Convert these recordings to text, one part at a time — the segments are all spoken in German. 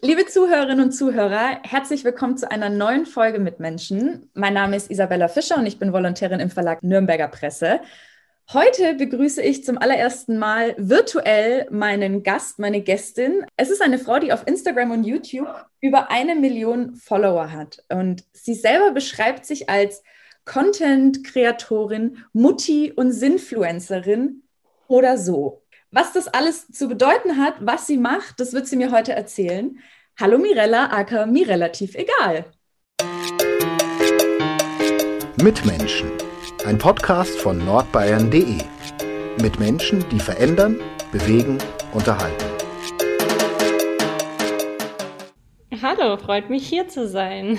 Liebe Zuhörerinnen und Zuhörer, herzlich willkommen zu einer neuen Folge mit Menschen. Mein Name ist Isabella Fischer und ich bin Volontärin im Verlag Nürnberger Presse. Heute begrüße ich zum allerersten Mal virtuell meinen Gast, meine Gästin. Es ist eine Frau, die auf Instagram und YouTube über eine Million Follower hat. Und sie selber beschreibt sich als Content-Kreatorin, Mutti und Sinfluencerin oder so. Was das alles zu bedeuten hat, was sie macht, das wird sie mir heute erzählen. Hallo Mirella, aka mir relativ egal. Mitmenschen, ein Podcast von nordbayern.de. Mit Menschen, die verändern, bewegen, unterhalten. Hallo, freut mich hier zu sein.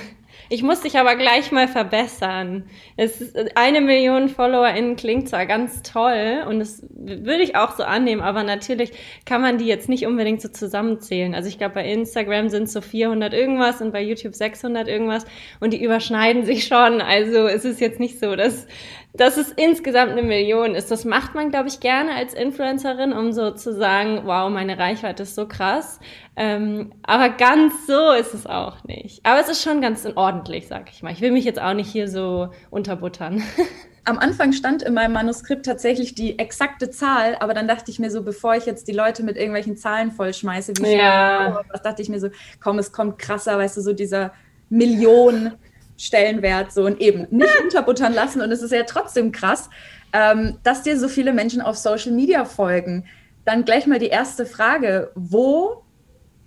Ich muss dich aber gleich mal verbessern. Es ist, eine Million FollowerInnen klingt zwar ganz toll und das würde ich auch so annehmen, aber natürlich kann man die jetzt nicht unbedingt so zusammenzählen. Also ich glaube, bei Instagram sind es so 400 irgendwas und bei YouTube 600 irgendwas und die überschneiden sich schon. Also es ist jetzt nicht so, dass dass es insgesamt eine Million ist. Das macht man, glaube ich, gerne als Influencerin, um so zu sagen, wow, meine Reichweite ist so krass. Ähm, aber ganz so ist es auch nicht. Aber es ist schon ganz ordentlich, sag ich mal. Ich will mich jetzt auch nicht hier so unterbuttern. Am Anfang stand in meinem Manuskript tatsächlich die exakte Zahl, aber dann dachte ich mir so, bevor ich jetzt die Leute mit irgendwelchen Zahlen vollschmeiße, wie ja. was dachte ich mir so, komm, es kommt krasser, weißt du, so dieser Million Stellenwert so und eben nicht unterbuttern lassen. Und es ist ja trotzdem krass, ähm, dass dir so viele Menschen auf Social Media folgen. Dann gleich mal die erste Frage. Wo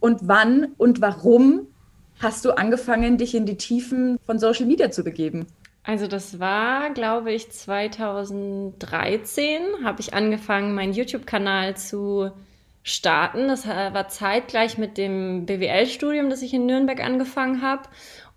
und wann und warum hast du angefangen, dich in die Tiefen von Social Media zu begeben? Also das war, glaube ich, 2013 habe ich angefangen, meinen YouTube-Kanal zu starten. Das war zeitgleich mit dem BWL-Studium, das ich in Nürnberg angefangen habe.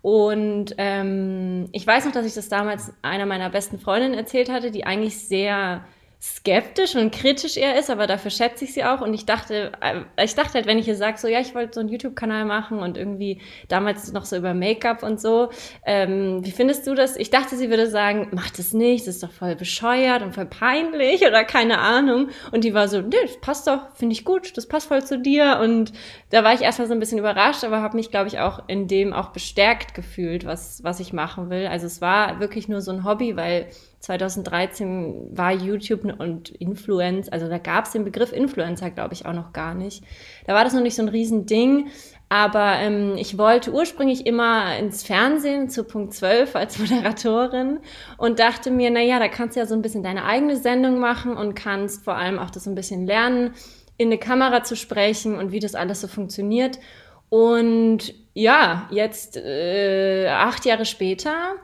Und ähm, ich weiß noch, dass ich das damals einer meiner besten Freundinnen erzählt hatte, die eigentlich sehr skeptisch und kritisch eher ist, aber dafür schätze ich sie auch. Und ich dachte, äh, ich dachte halt, wenn ich ihr sage, so ja, ich wollte so einen YouTube-Kanal machen und irgendwie damals noch so über Make-up und so, ähm, wie findest du das? Ich dachte, sie würde sagen, mach das nicht, das ist doch voll bescheuert und voll peinlich oder keine Ahnung. Und die war so, nee, das passt doch, finde ich gut, das passt voll zu dir. Und da war ich erstmal so ein bisschen überrascht, aber habe mich, glaube ich, auch in dem auch bestärkt gefühlt, was, was ich machen will. Also es war wirklich nur so ein Hobby, weil 2013 war YouTube und Influencer, also da gab es den Begriff Influencer, glaube ich, auch noch gar nicht. Da war das noch nicht so ein Riesending. Aber ähm, ich wollte ursprünglich immer ins Fernsehen zu Punkt 12 als Moderatorin und dachte mir, na ja, da kannst du ja so ein bisschen deine eigene Sendung machen und kannst vor allem auch das so ein bisschen lernen, in eine Kamera zu sprechen und wie das alles so funktioniert. Und ja, jetzt äh, acht Jahre später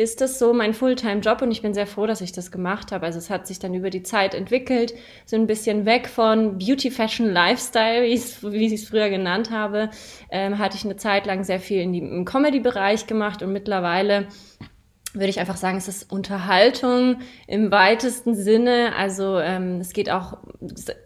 ist das so mein Fulltime-Job und ich bin sehr froh, dass ich das gemacht habe. Also es hat sich dann über die Zeit entwickelt, so ein bisschen weg von Beauty, Fashion, Lifestyle, wie ich es früher genannt habe, ähm, hatte ich eine Zeit lang sehr viel in die, im Comedy-Bereich gemacht und mittlerweile würde ich einfach sagen, es ist Unterhaltung im weitesten Sinne. Also ähm, es geht auch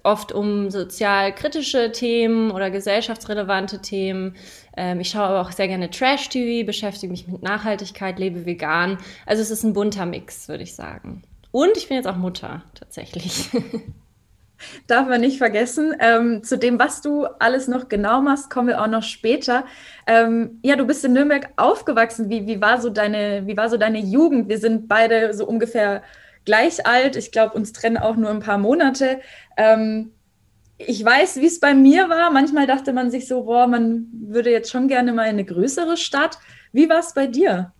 oft um sozial-kritische Themen oder gesellschaftsrelevante Themen. Ähm, ich schaue aber auch sehr gerne Trash-TV, beschäftige mich mit Nachhaltigkeit, lebe vegan. Also es ist ein bunter Mix, würde ich sagen. Und ich bin jetzt auch Mutter, tatsächlich. Darf man nicht vergessen. Ähm, zu dem, was du alles noch genau machst, kommen wir auch noch später. Ähm, ja, du bist in Nürnberg aufgewachsen. Wie, wie, war so deine, wie war so deine Jugend? Wir sind beide so ungefähr gleich alt. Ich glaube, uns trennen auch nur ein paar Monate. Ähm, ich weiß, wie es bei mir war. Manchmal dachte man sich so, boah, man würde jetzt schon gerne mal in eine größere Stadt. Wie war es bei dir?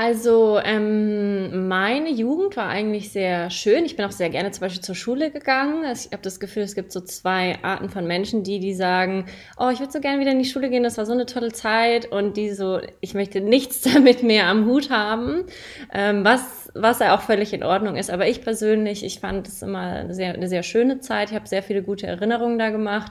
Also ähm, meine Jugend war eigentlich sehr schön. Ich bin auch sehr gerne zum Beispiel zur Schule gegangen. Ich habe das Gefühl, es gibt so zwei Arten von Menschen, die die sagen, oh, ich würde so gerne wieder in die Schule gehen, das war so eine tolle Zeit. Und die so, ich möchte nichts damit mehr am Hut haben, ähm, was, was ja auch völlig in Ordnung ist. Aber ich persönlich, ich fand es immer eine sehr, eine sehr schöne Zeit. Ich habe sehr viele gute Erinnerungen da gemacht.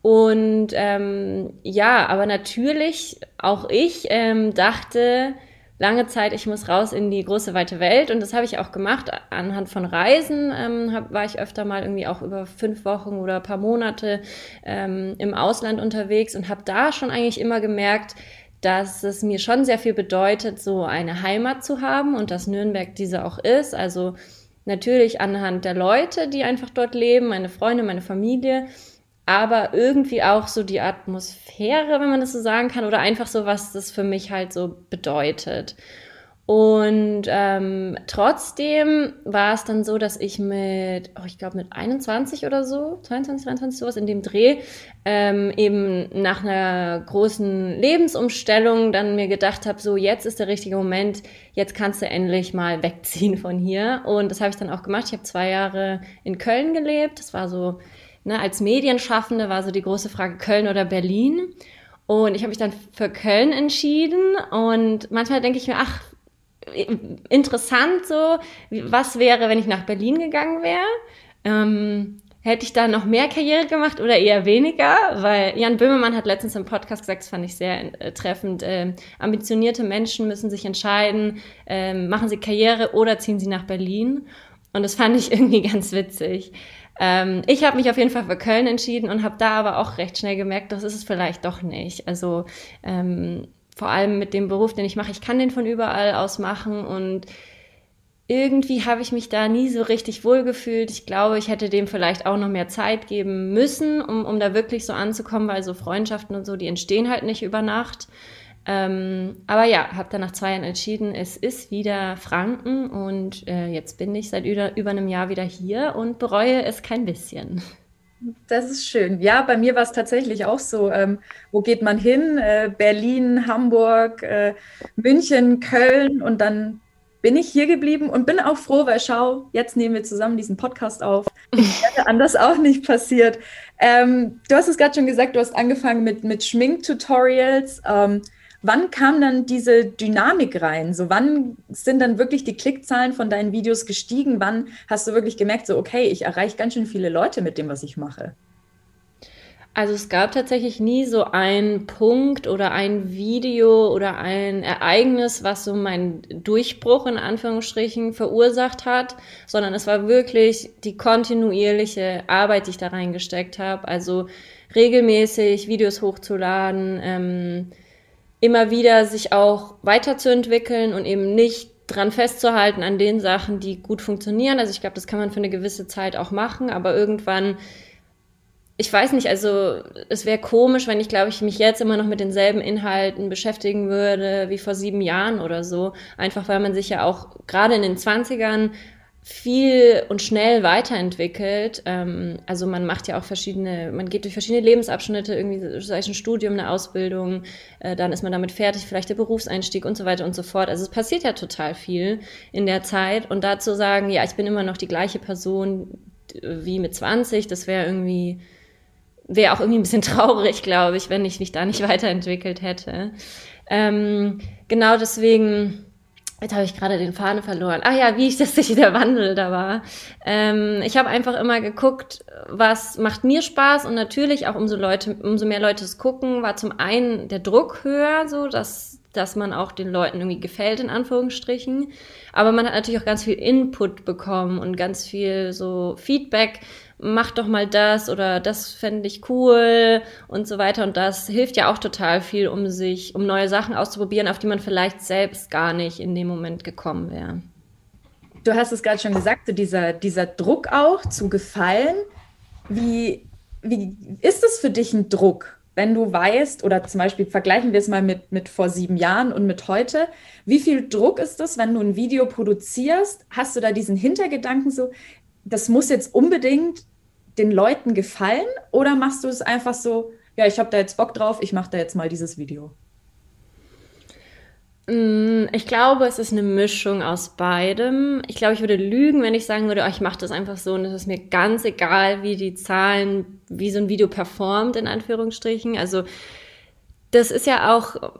Und ähm, ja, aber natürlich auch ich ähm, dachte, lange Zeit, ich muss raus in die große weite Welt und das habe ich auch gemacht anhand von Reisen. Ähm, hab, war ich öfter mal irgendwie auch über fünf Wochen oder ein paar Monate ähm, im Ausland unterwegs und habe da schon eigentlich immer gemerkt, dass es mir schon sehr viel bedeutet, so eine Heimat zu haben und dass Nürnberg diese auch ist. Also natürlich anhand der Leute, die einfach dort leben, meine Freunde, meine Familie, aber irgendwie auch so die Atmosphäre, wenn man das so sagen kann, oder einfach so, was das für mich halt so bedeutet. Und ähm, trotzdem war es dann so, dass ich mit, oh, ich glaube mit 21 oder so, 22, 23, sowas in dem Dreh, ähm, eben nach einer großen Lebensumstellung dann mir gedacht habe, so jetzt ist der richtige Moment, jetzt kannst du endlich mal wegziehen von hier. Und das habe ich dann auch gemacht. Ich habe zwei Jahre in Köln gelebt. Das war so, ne, als Medienschaffende war so die große Frage Köln oder Berlin. Und ich habe mich dann für Köln entschieden. Und manchmal denke ich mir, ach, interessant so, was wäre, wenn ich nach Berlin gegangen wäre. Ähm, hätte ich da noch mehr Karriere gemacht oder eher weniger? Weil Jan Böhmermann hat letztens im Podcast gesagt, das fand ich sehr äh, treffend, äh, ambitionierte Menschen müssen sich entscheiden, äh, machen sie Karriere oder ziehen sie nach Berlin. Und das fand ich irgendwie ganz witzig. Ähm, ich habe mich auf jeden Fall für Köln entschieden und habe da aber auch recht schnell gemerkt, das ist es vielleicht doch nicht. Also ähm, vor allem mit dem Beruf, den ich mache, ich kann den von überall aus machen und irgendwie habe ich mich da nie so richtig wohlgefühlt. Ich glaube, ich hätte dem vielleicht auch noch mehr Zeit geben müssen, um, um da wirklich so anzukommen, weil so Freundschaften und so, die entstehen halt nicht über Nacht. Ähm, aber ja, habe dann nach zwei Jahren entschieden, es ist wieder Franken und äh, jetzt bin ich seit über, über einem Jahr wieder hier und bereue es kein bisschen. Das ist schön. Ja, bei mir war es tatsächlich auch so. Ähm, wo geht man hin? Äh, Berlin, Hamburg, äh, München, Köln und dann bin ich hier geblieben und bin auch froh, weil schau, jetzt nehmen wir zusammen diesen Podcast auf. Hätte anders auch nicht passiert. Ähm, du hast es gerade schon gesagt, du hast angefangen mit, mit Schminktutorials. Ähm, Wann kam dann diese Dynamik rein? So, wann sind dann wirklich die Klickzahlen von deinen Videos gestiegen? Wann hast du wirklich gemerkt, so, okay, ich erreiche ganz schön viele Leute mit dem, was ich mache? Also es gab tatsächlich nie so einen Punkt oder ein Video oder ein Ereignis, was so meinen Durchbruch in Anführungsstrichen verursacht hat, sondern es war wirklich die kontinuierliche Arbeit, die ich da reingesteckt habe. Also regelmäßig Videos hochzuladen, ähm, immer wieder sich auch weiterzuentwickeln und eben nicht dran festzuhalten an den Sachen, die gut funktionieren. Also ich glaube, das kann man für eine gewisse Zeit auch machen, aber irgendwann, ich weiß nicht, also es wäre komisch, wenn ich, glaube ich, mich jetzt immer noch mit denselben Inhalten beschäftigen würde wie vor sieben Jahren oder so. Einfach weil man sich ja auch gerade in den Zwanzigern viel und schnell weiterentwickelt. Ähm, also man macht ja auch verschiedene, man geht durch verschiedene Lebensabschnitte, irgendwie sei es ein Studium, eine Ausbildung, äh, dann ist man damit fertig, vielleicht der Berufseinstieg und so weiter und so fort. Also es passiert ja total viel in der Zeit und dazu sagen, ja, ich bin immer noch die gleiche Person wie mit 20, das wäre irgendwie, wäre auch irgendwie ein bisschen traurig, glaube ich, wenn ich mich da nicht weiterentwickelt hätte. Ähm, genau deswegen Jetzt habe ich gerade den Fahne verloren. Ah ja, wie ich das sich der Wandel da war. Ähm, ich habe einfach immer geguckt, was macht mir Spaß und natürlich auch umso Leute, umso mehr Leute es gucken, war zum einen der Druck höher, so dass dass man auch den Leuten irgendwie gefällt in Anführungsstrichen, aber man hat natürlich auch ganz viel Input bekommen und ganz viel so Feedback, mach doch mal das oder das fände ich cool und so weiter. Und das hilft ja auch total viel, um sich, um neue Sachen auszuprobieren, auf die man vielleicht selbst gar nicht in dem Moment gekommen wäre. Du hast es gerade schon gesagt, so dieser, dieser Druck auch zu gefallen. Wie, wie ist es für dich ein Druck, wenn du weißt, oder zum Beispiel vergleichen wir es mal mit, mit vor sieben Jahren und mit heute, wie viel Druck ist es, wenn du ein Video produzierst? Hast du da diesen Hintergedanken so, das muss jetzt unbedingt den Leuten gefallen oder machst du es einfach so, ja, ich habe da jetzt Bock drauf, ich mache da jetzt mal dieses Video? Mm, ich glaube, es ist eine Mischung aus beidem. Ich glaube, ich würde lügen, wenn ich sagen würde, oh, ich mache das einfach so und es ist mir ganz egal, wie die Zahlen, wie so ein Video performt, in Anführungsstrichen. Also das ist ja auch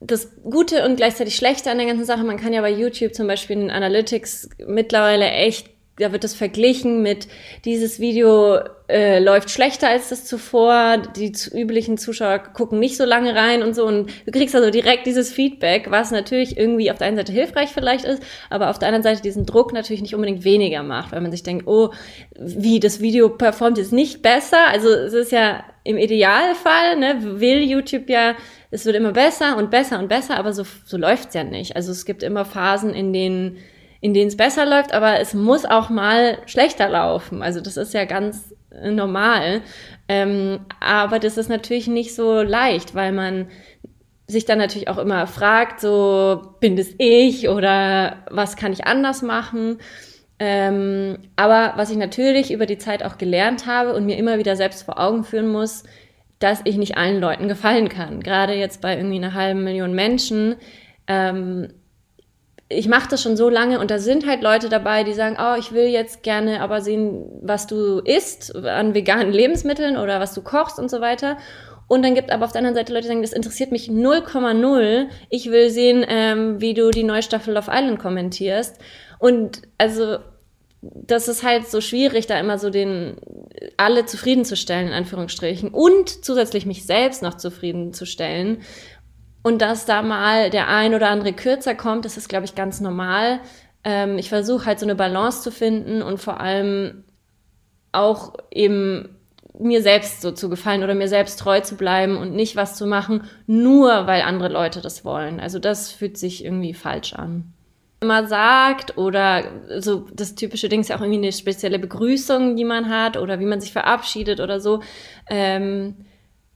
das Gute und gleichzeitig Schlechte an der ganzen Sache. Man kann ja bei YouTube zum Beispiel in Analytics mittlerweile echt da wird das verglichen mit dieses Video äh, läuft schlechter als das zuvor, die zu üblichen Zuschauer gucken nicht so lange rein und so. Und du kriegst also direkt dieses Feedback, was natürlich irgendwie auf der einen Seite hilfreich vielleicht ist, aber auf der anderen Seite diesen Druck natürlich nicht unbedingt weniger macht, weil man sich denkt, oh, wie das Video performt jetzt nicht besser, also es ist ja im Idealfall, ne, will YouTube ja, es wird immer besser und besser und besser, aber so, so läuft's ja nicht. Also es gibt immer Phasen, in denen in denen es besser läuft, aber es muss auch mal schlechter laufen. Also das ist ja ganz äh, normal. Ähm, aber das ist natürlich nicht so leicht, weil man sich dann natürlich auch immer fragt, so bin das ich oder was kann ich anders machen? Ähm, aber was ich natürlich über die Zeit auch gelernt habe und mir immer wieder selbst vor Augen führen muss, dass ich nicht allen Leuten gefallen kann. Gerade jetzt bei irgendwie einer halben Million Menschen ähm, ich mache das schon so lange und da sind halt Leute dabei, die sagen, oh, ich will jetzt gerne aber sehen, was du isst an veganen Lebensmitteln oder was du kochst und so weiter. Und dann gibt aber auf der anderen Seite Leute, die sagen, das interessiert mich 0,0. Ich will sehen, ähm, wie du die neue Staffel of Island kommentierst. Und also das ist halt so schwierig, da immer so den alle zufriedenzustellen, in Anführungsstrichen, und zusätzlich mich selbst noch zufriedenzustellen. Und dass da mal der ein oder andere kürzer kommt, das ist, glaube ich, ganz normal. Ähm, ich versuche halt so eine Balance zu finden und vor allem auch eben mir selbst so zu gefallen oder mir selbst treu zu bleiben und nicht was zu machen, nur weil andere Leute das wollen. Also das fühlt sich irgendwie falsch an. Immer sagt oder so das typische Ding ist ja auch irgendwie eine spezielle Begrüßung, die man hat oder wie man sich verabschiedet oder so. Ähm,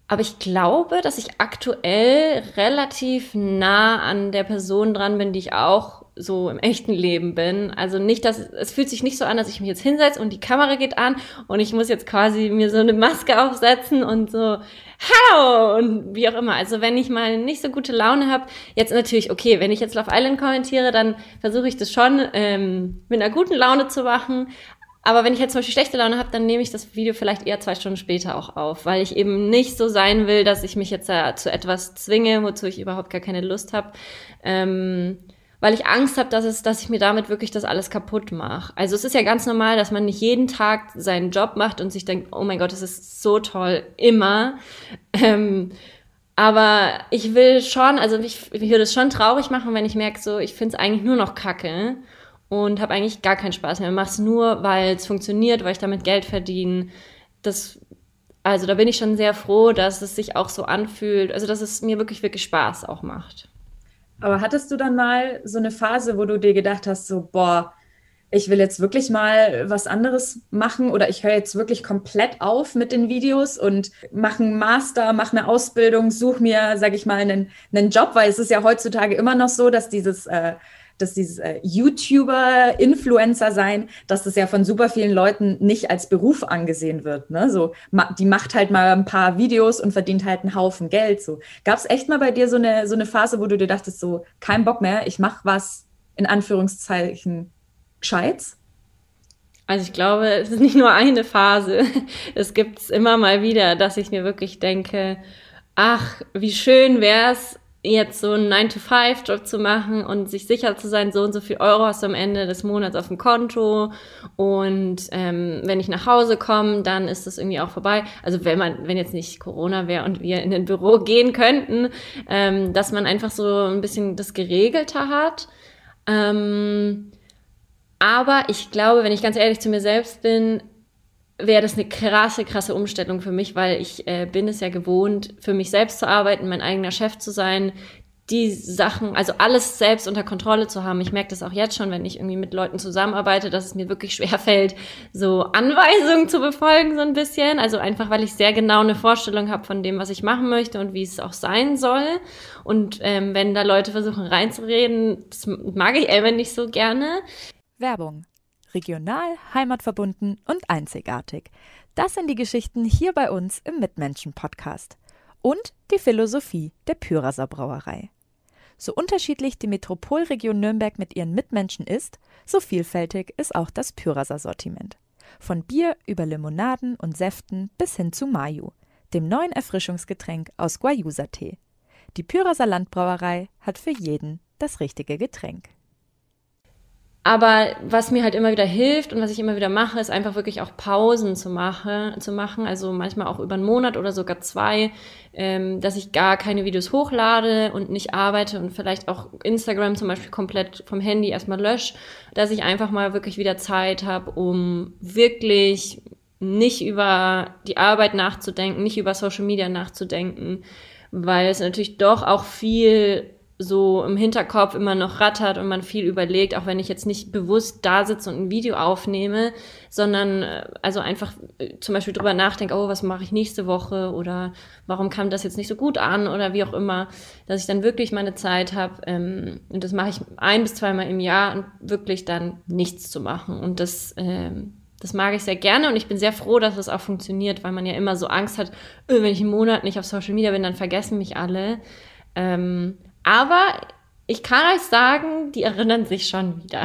aber ich glaube, dass ich aktuell relativ nah an der Person dran bin, die ich auch so im echten Leben bin. Also nicht, dass es fühlt sich nicht so an, dass ich mich jetzt hinsetze und die Kamera geht an und ich muss jetzt quasi mir so eine Maske aufsetzen und so Hallo und wie auch immer. Also wenn ich mal nicht so gute Laune habe, jetzt natürlich okay, wenn ich jetzt Love Island kommentiere, dann versuche ich das schon ähm, mit einer guten Laune zu machen. Aber wenn ich jetzt zum Beispiel schlechte Laune habe, dann nehme ich das Video vielleicht eher zwei Stunden später auch auf, weil ich eben nicht so sein will, dass ich mich jetzt zu etwas zwinge, wozu ich überhaupt gar keine Lust habe. Ähm, weil ich Angst habe, dass es, dass ich mir damit wirklich das alles kaputt mache. Also es ist ja ganz normal, dass man nicht jeden Tag seinen Job macht und sich denkt, oh mein Gott, das ist so toll, immer. Ähm, aber ich will schon, also ich, ich würde es schon traurig machen, wenn ich merke, so, ich finde es eigentlich nur noch Kacke und habe eigentlich gar keinen Spaß mehr. Mache es nur, weil es funktioniert, weil ich damit Geld verdiene. Das, also da bin ich schon sehr froh, dass es sich auch so anfühlt, also dass es mir wirklich, wirklich Spaß auch macht. Aber hattest du dann mal so eine Phase, wo du dir gedacht hast, so, boah, ich will jetzt wirklich mal was anderes machen oder ich höre jetzt wirklich komplett auf mit den Videos und mache einen Master, mache eine Ausbildung, suche mir, sage ich mal, einen, einen Job, weil es ist ja heutzutage immer noch so, dass dieses äh, dass dieses äh, YouTuber, Influencer sein, dass das ja von super vielen Leuten nicht als Beruf angesehen wird. Ne? So, ma, die macht halt mal ein paar Videos und verdient halt einen Haufen Geld. So, gab es echt mal bei dir so eine so eine Phase, wo du dir dachtest, so kein Bock mehr, ich mache was in Anführungszeichen Gescheites? Also ich glaube, es ist nicht nur eine Phase. Es gibt es immer mal wieder, dass ich mir wirklich denke, ach, wie schön wäre es, jetzt so einen 9-to-5-Job zu machen und sich sicher zu sein, so und so viel Euro hast du am Ende des Monats auf dem Konto und ähm, wenn ich nach Hause komme, dann ist das irgendwie auch vorbei. Also wenn man, wenn jetzt nicht Corona wäre und wir in ein Büro gehen könnten, ähm, dass man einfach so ein bisschen das geregelter hat. Ähm, aber ich glaube, wenn ich ganz ehrlich zu mir selbst bin, wäre das eine krasse, krasse Umstellung für mich, weil ich äh, bin es ja gewohnt, für mich selbst zu arbeiten, mein eigener Chef zu sein, die Sachen, also alles selbst unter Kontrolle zu haben. Ich merke das auch jetzt schon, wenn ich irgendwie mit Leuten zusammenarbeite, dass es mir wirklich schwer fällt, so Anweisungen zu befolgen, so ein bisschen. Also einfach, weil ich sehr genau eine Vorstellung habe von dem, was ich machen möchte und wie es auch sein soll. Und ähm, wenn da Leute versuchen reinzureden, das mag ich einfach nicht so gerne. Werbung regional, heimatverbunden und einzigartig. Das sind die Geschichten hier bei uns im Mitmenschen-Podcast. Und die Philosophie der Pyraser Brauerei. So unterschiedlich die Metropolregion Nürnberg mit ihren Mitmenschen ist, so vielfältig ist auch das Pyraser Sortiment. Von Bier über Limonaden und Säften bis hin zu Mayu, dem neuen Erfrischungsgetränk aus Guayusa-Tee. Die Pyraser Landbrauerei hat für jeden das richtige Getränk. Aber was mir halt immer wieder hilft und was ich immer wieder mache, ist einfach wirklich auch Pausen zu, mache, zu machen. Also manchmal auch über einen Monat oder sogar zwei, ähm, dass ich gar keine Videos hochlade und nicht arbeite und vielleicht auch Instagram zum Beispiel komplett vom Handy erstmal lösche, dass ich einfach mal wirklich wieder Zeit habe, um wirklich nicht über die Arbeit nachzudenken, nicht über Social Media nachzudenken, weil es natürlich doch auch viel so im Hinterkopf immer noch rattert und man viel überlegt, auch wenn ich jetzt nicht bewusst da sitze und ein Video aufnehme, sondern äh, also einfach äh, zum Beispiel drüber nachdenke, oh, was mache ich nächste Woche oder warum kam das jetzt nicht so gut an oder wie auch immer, dass ich dann wirklich meine Zeit habe ähm, und das mache ich ein bis zweimal im Jahr und wirklich dann nichts zu machen und das ähm, das mag ich sehr gerne und ich bin sehr froh, dass es auch funktioniert, weil man ja immer so Angst hat, öh, wenn ich einen Monat nicht auf Social Media bin, dann vergessen mich alle. Ähm, aber ich kann euch sagen, die erinnern sich schon wieder.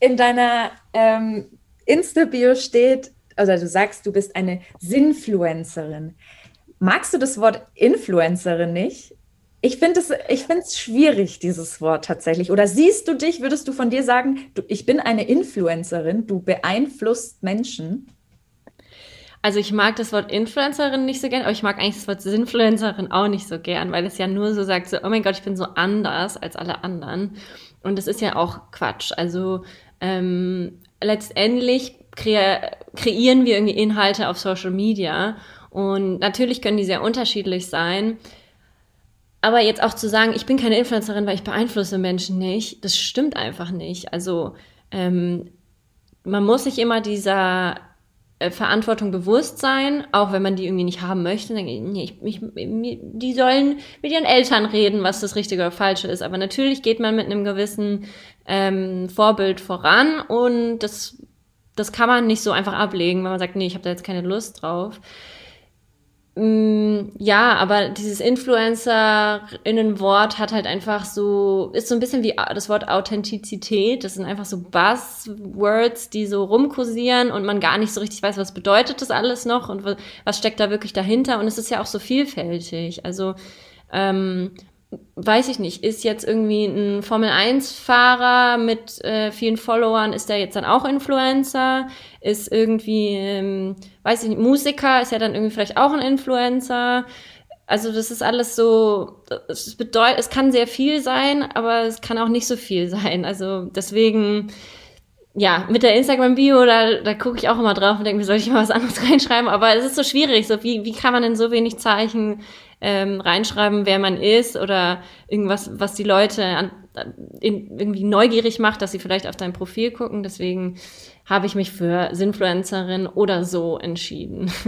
In deiner ähm, Insta-Bio steht, also du sagst, du bist eine Sinfluencerin. Magst du das Wort Influencerin nicht? Ich finde es ich schwierig, dieses Wort tatsächlich. Oder siehst du dich, würdest du von dir sagen, du, ich bin eine Influencerin, du beeinflusst Menschen? Also ich mag das Wort Influencerin nicht so gern, aber ich mag eigentlich das Wort Influencerin auch nicht so gern, weil es ja nur so sagt, so, oh mein Gott, ich bin so anders als alle anderen. Und das ist ja auch Quatsch. Also ähm, letztendlich kre kreieren wir irgendwie Inhalte auf Social Media und natürlich können die sehr unterschiedlich sein. Aber jetzt auch zu sagen, ich bin keine Influencerin, weil ich beeinflusse Menschen nicht, das stimmt einfach nicht. Also ähm, man muss sich immer dieser Verantwortung bewusst sein, auch wenn man die irgendwie nicht haben möchte. Dann, nee, ich, ich, die sollen mit ihren Eltern reden, was das Richtige oder Falsche ist. Aber natürlich geht man mit einem gewissen ähm, Vorbild voran und das, das kann man nicht so einfach ablegen, wenn man sagt, nee, ich habe da jetzt keine Lust drauf. Mm, ja, aber dieses Influencer-Innenwort hat halt einfach so, ist so ein bisschen wie das Wort Authentizität. Das sind einfach so Buzzwords, die so rumkursieren und man gar nicht so richtig weiß, was bedeutet das alles noch und was steckt da wirklich dahinter. Und es ist ja auch so vielfältig. Also, ähm, weiß ich nicht, ist jetzt irgendwie ein Formel-1-Fahrer mit äh, vielen Followern, ist der jetzt dann auch Influencer? Ist irgendwie, ähm, weiß ich nicht, Musiker, ist ja dann irgendwie vielleicht auch ein Influencer? Also das ist alles so, es bedeutet, es kann sehr viel sein, aber es kann auch nicht so viel sein. Also deswegen, ja, mit der Instagram-Bio, da, da gucke ich auch immer drauf und denke, wie soll ich mal was anderes reinschreiben? Aber es ist so schwierig, so wie, wie kann man in so wenig Zeichen ähm, reinschreiben, wer man ist oder irgendwas, was die Leute an, in, irgendwie neugierig macht, dass sie vielleicht auf dein Profil gucken. Deswegen habe ich mich für Sinfluencerin oder so entschieden.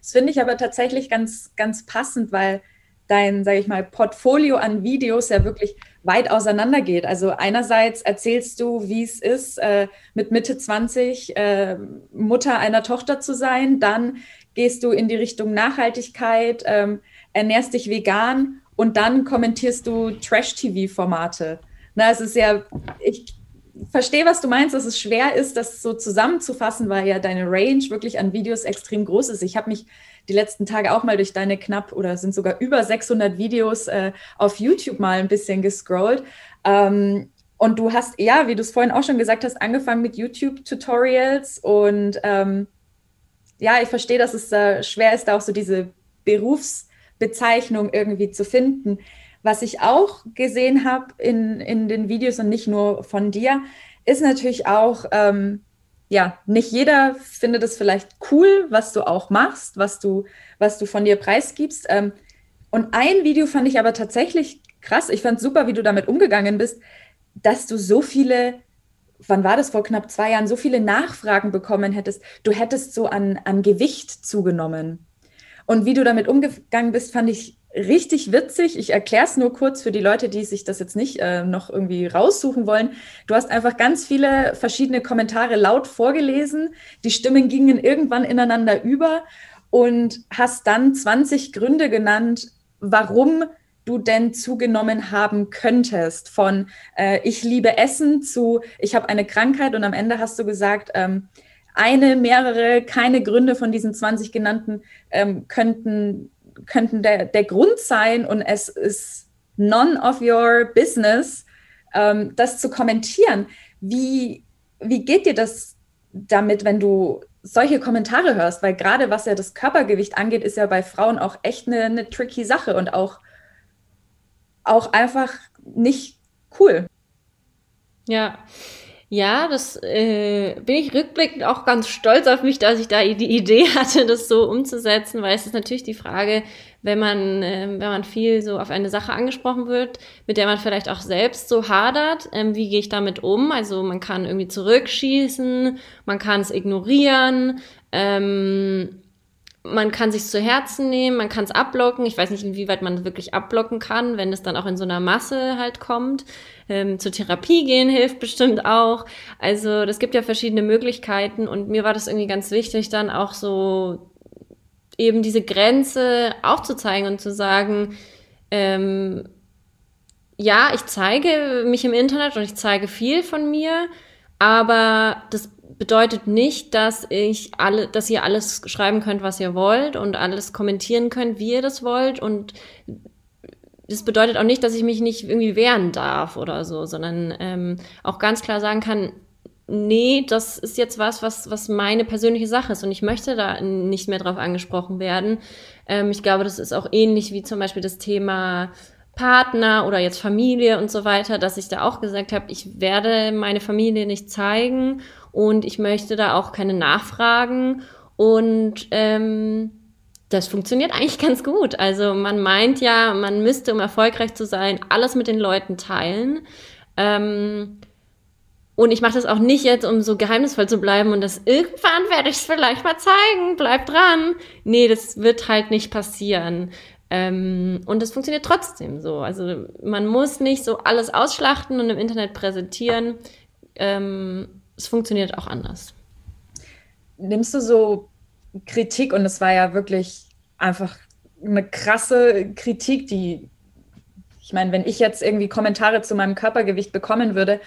Das finde ich aber tatsächlich ganz, ganz passend, weil dein, sage ich mal, Portfolio an Videos ja wirklich weit auseinander geht. Also einerseits erzählst du, wie es ist, äh, mit Mitte 20 äh, Mutter einer Tochter zu sein. Dann gehst du in die Richtung Nachhaltigkeit, ähm, ernährst dich vegan und dann kommentierst du Trash-TV-Formate. Na, es ist ja, ich verstehe, was du meinst, dass es schwer ist, das so zusammenzufassen, weil ja deine Range wirklich an Videos extrem groß ist. Ich habe mich die letzten Tage auch mal durch deine knapp oder sind sogar über 600 Videos äh, auf YouTube mal ein bisschen gescrollt. Ähm, und du hast, ja, wie du es vorhin auch schon gesagt hast, angefangen mit YouTube-Tutorials und ähm, ja, ich verstehe, dass es äh, schwer ist, da auch so diese Berufsbezeichnung irgendwie zu finden. Was ich auch gesehen habe in, in den Videos und nicht nur von dir, ist natürlich auch, ähm, ja, nicht jeder findet es vielleicht cool, was du auch machst, was du, was du von dir preisgibst. Ähm, und ein Video fand ich aber tatsächlich krass. Ich fand super, wie du damit umgegangen bist, dass du so viele wann war das vor knapp zwei Jahren, so viele Nachfragen bekommen hättest, du hättest so an, an Gewicht zugenommen. Und wie du damit umgegangen bist, fand ich richtig witzig. Ich erkläre es nur kurz für die Leute, die sich das jetzt nicht äh, noch irgendwie raussuchen wollen. Du hast einfach ganz viele verschiedene Kommentare laut vorgelesen. Die Stimmen gingen irgendwann ineinander über und hast dann 20 Gründe genannt, warum du denn zugenommen haben könntest. Von äh, ich liebe Essen zu ich habe eine Krankheit und am Ende hast du gesagt, ähm, eine, mehrere, keine Gründe von diesen 20 genannten ähm, könnten, könnten der, der Grund sein und es ist none of your business, ähm, das zu kommentieren. Wie, wie geht dir das damit, wenn du solche Kommentare hörst? Weil gerade was ja das Körpergewicht angeht, ist ja bei Frauen auch echt eine, eine tricky Sache und auch, auch einfach nicht cool. Ja, ja, das äh, bin ich rückblickend auch ganz stolz auf mich, dass ich da die Idee hatte, das so umzusetzen, weil es ist natürlich die Frage, wenn man, äh, wenn man viel so auf eine Sache angesprochen wird, mit der man vielleicht auch selbst so hadert, ähm, wie gehe ich damit um? Also man kann irgendwie zurückschießen, man kann es ignorieren, ähm, man kann sich zu Herzen nehmen, man kann es abblocken. Ich weiß nicht, inwieweit man wirklich abblocken kann, wenn es dann auch in so einer Masse halt kommt. Ähm, zur Therapie gehen hilft bestimmt auch. Also das gibt ja verschiedene Möglichkeiten und mir war das irgendwie ganz wichtig, dann auch so eben diese Grenze aufzuzeigen und zu sagen, ähm, ja, ich zeige mich im Internet und ich zeige viel von mir, aber das bedeutet nicht, dass ich alle, dass ihr alles schreiben könnt, was ihr wollt und alles kommentieren könnt, wie ihr das wollt und das bedeutet auch nicht, dass ich mich nicht irgendwie wehren darf oder so, sondern ähm, auch ganz klar sagen kann, nee, das ist jetzt was, was, was meine persönliche Sache ist und ich möchte da nicht mehr drauf angesprochen werden. Ähm, ich glaube, das ist auch ähnlich wie zum Beispiel das Thema Partner oder jetzt Familie und so weiter, dass ich da auch gesagt habe, ich werde meine Familie nicht zeigen und ich möchte da auch keine Nachfragen und ähm, das funktioniert eigentlich ganz gut. Also man meint ja, man müsste, um erfolgreich zu sein, alles mit den Leuten teilen. Ähm, und ich mache das auch nicht jetzt, um so geheimnisvoll zu bleiben und das irgendwann werde ich es vielleicht mal zeigen, bleib dran. Nee, das wird halt nicht passieren. Ähm, und das funktioniert trotzdem so. Also man muss nicht so alles ausschlachten und im Internet präsentieren. Ähm, es funktioniert auch anders. Nimmst du so Kritik, und es war ja wirklich einfach eine krasse Kritik, die, ich meine, wenn ich jetzt irgendwie Kommentare zu meinem Körpergewicht bekommen würde,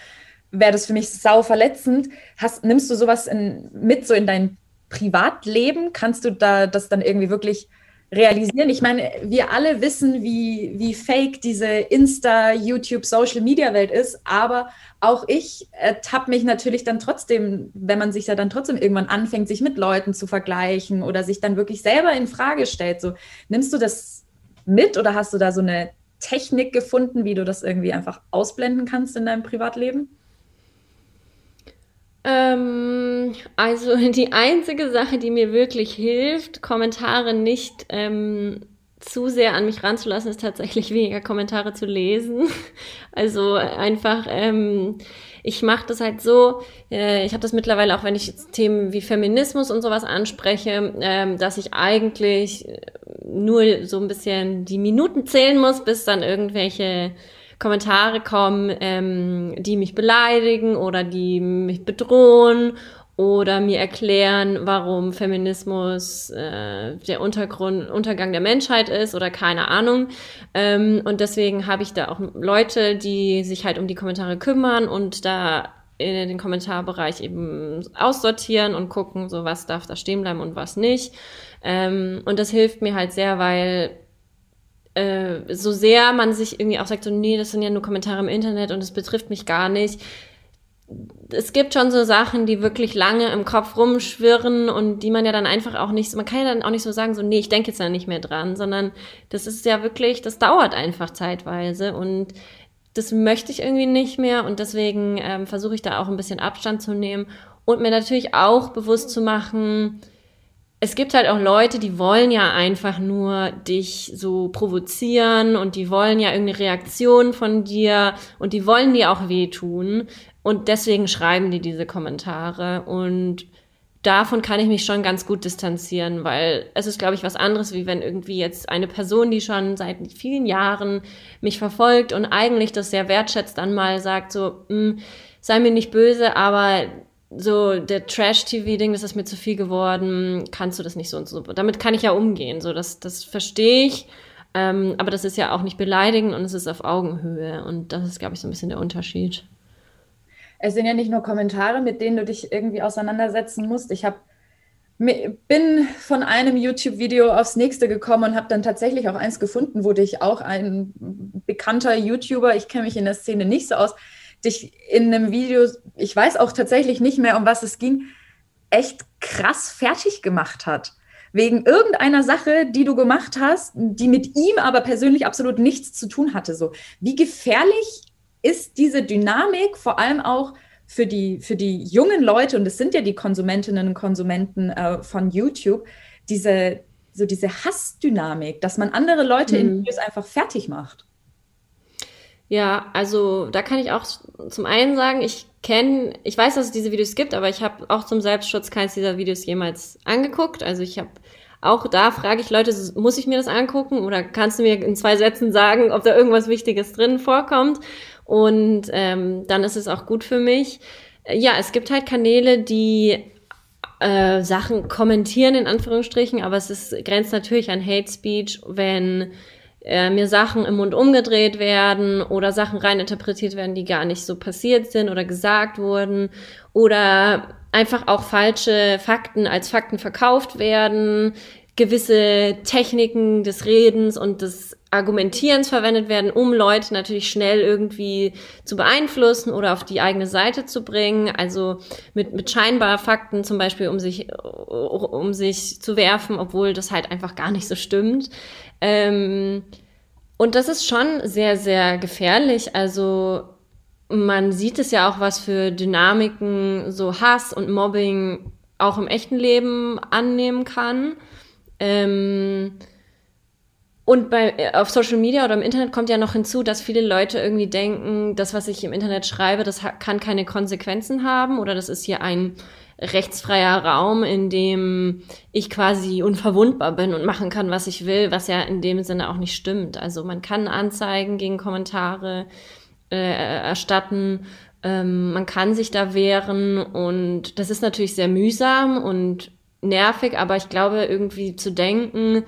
wäre das für mich sau verletzend. Hast, nimmst du sowas in, mit so in dein Privatleben? Kannst du da das dann irgendwie wirklich realisieren. Ich meine, wir alle wissen, wie, wie fake diese Insta, YouTube, Social Media Welt ist, aber auch ich ertappe mich natürlich dann trotzdem, wenn man sich ja dann trotzdem irgendwann anfängt, sich mit Leuten zu vergleichen oder sich dann wirklich selber in Frage stellt. So, nimmst du das mit oder hast du da so eine Technik gefunden, wie du das irgendwie einfach ausblenden kannst in deinem Privatleben? Ähm, also die einzige Sache, die mir wirklich hilft, Kommentare nicht ähm, zu sehr an mich ranzulassen, ist tatsächlich weniger Kommentare zu lesen. Also einfach, ähm, ich mache das halt so, äh, ich habe das mittlerweile auch, wenn ich Themen wie Feminismus und sowas anspreche, ähm, dass ich eigentlich nur so ein bisschen die Minuten zählen muss, bis dann irgendwelche Kommentare kommen, ähm, die mich beleidigen oder die mich bedrohen oder mir erklären, warum Feminismus äh, der Untergrund, Untergang der Menschheit ist oder keine Ahnung. Ähm, und deswegen habe ich da auch Leute, die sich halt um die Kommentare kümmern und da in den Kommentarbereich eben aussortieren und gucken, so was darf da stehen bleiben und was nicht. Ähm, und das hilft mir halt sehr, weil äh, so sehr man sich irgendwie auch sagt, so, nee, das sind ja nur Kommentare im Internet und es betrifft mich gar nicht. Es gibt schon so Sachen, die wirklich lange im Kopf rumschwirren und die man ja dann einfach auch nicht, man kann ja dann auch nicht so sagen, so, nee, ich denke jetzt da nicht mehr dran, sondern das ist ja wirklich, das dauert einfach zeitweise und das möchte ich irgendwie nicht mehr und deswegen ähm, versuche ich da auch ein bisschen Abstand zu nehmen und mir natürlich auch bewusst zu machen, es gibt halt auch Leute, die wollen ja einfach nur dich so provozieren und die wollen ja irgendeine Reaktion von dir und die wollen dir auch wehtun. Und deswegen schreiben die diese Kommentare. Und davon kann ich mich schon ganz gut distanzieren, weil es ist, glaube ich, was anderes, wie wenn irgendwie jetzt eine Person, die schon seit vielen Jahren mich verfolgt und eigentlich das sehr wertschätzt, dann mal sagt so, hm, sei mir nicht böse, aber so der Trash-TV-Ding, das ist mir zu viel geworden, kannst du das nicht so und so. Damit kann ich ja umgehen, so das, das verstehe ich. Ähm, aber das ist ja auch nicht beleidigend und es ist auf Augenhöhe. Und das ist, glaube ich, so ein bisschen der Unterschied. Es sind ja nicht nur Kommentare, mit denen du dich irgendwie auseinandersetzen musst. Ich habe bin von einem YouTube-Video aufs nächste gekommen und habe dann tatsächlich auch eins gefunden, wo dich auch ein bekannter YouTuber, ich kenne mich in der Szene nicht so aus, dich in einem Video, ich weiß auch tatsächlich nicht mehr, um was es ging, echt krass fertig gemacht hat. Wegen irgendeiner Sache, die du gemacht hast, die mit ihm aber persönlich absolut nichts zu tun hatte. So, wie gefährlich ist diese Dynamik, vor allem auch für die, für die jungen Leute, und es sind ja die Konsumentinnen und Konsumenten äh, von YouTube, diese, so diese Hassdynamik, dass man andere Leute mhm. in Videos einfach fertig macht. Ja, also da kann ich auch zum einen sagen, ich kenne, ich weiß, dass es diese Videos gibt, aber ich habe auch zum Selbstschutz keins dieser Videos jemals angeguckt. Also ich habe auch da frage ich Leute, muss ich mir das angucken oder kannst du mir in zwei Sätzen sagen, ob da irgendwas Wichtiges drin vorkommt? Und ähm, dann ist es auch gut für mich. Ja, es gibt halt Kanäle, die äh, Sachen kommentieren, in Anführungsstrichen, aber es ist, grenzt natürlich an Hate Speech, wenn äh, mir Sachen im Mund umgedreht werden oder Sachen reininterpretiert werden, die gar nicht so passiert sind oder gesagt wurden oder einfach auch falsche Fakten als Fakten verkauft werden, gewisse Techniken des Redens und des Argumentierens verwendet werden, um Leute natürlich schnell irgendwie zu beeinflussen oder auf die eigene Seite zu bringen. Also mit, mit scheinbar Fakten zum Beispiel, um sich, um sich zu werfen, obwohl das halt einfach gar nicht so stimmt. Ähm, und das ist schon sehr, sehr gefährlich. Also man sieht es ja auch, was für Dynamiken so Hass und Mobbing auch im echten Leben annehmen kann. Ähm, und bei, äh, auf Social Media oder im Internet kommt ja noch hinzu, dass viele Leute irgendwie denken, das, was ich im Internet schreibe, das kann keine Konsequenzen haben oder das ist hier ein rechtsfreier Raum, in dem ich quasi unverwundbar bin und machen kann, was ich will, was ja in dem Sinne auch nicht stimmt. Also man kann Anzeigen gegen Kommentare äh, erstatten, ähm, man kann sich da wehren und das ist natürlich sehr mühsam und nervig, aber ich glaube irgendwie zu denken,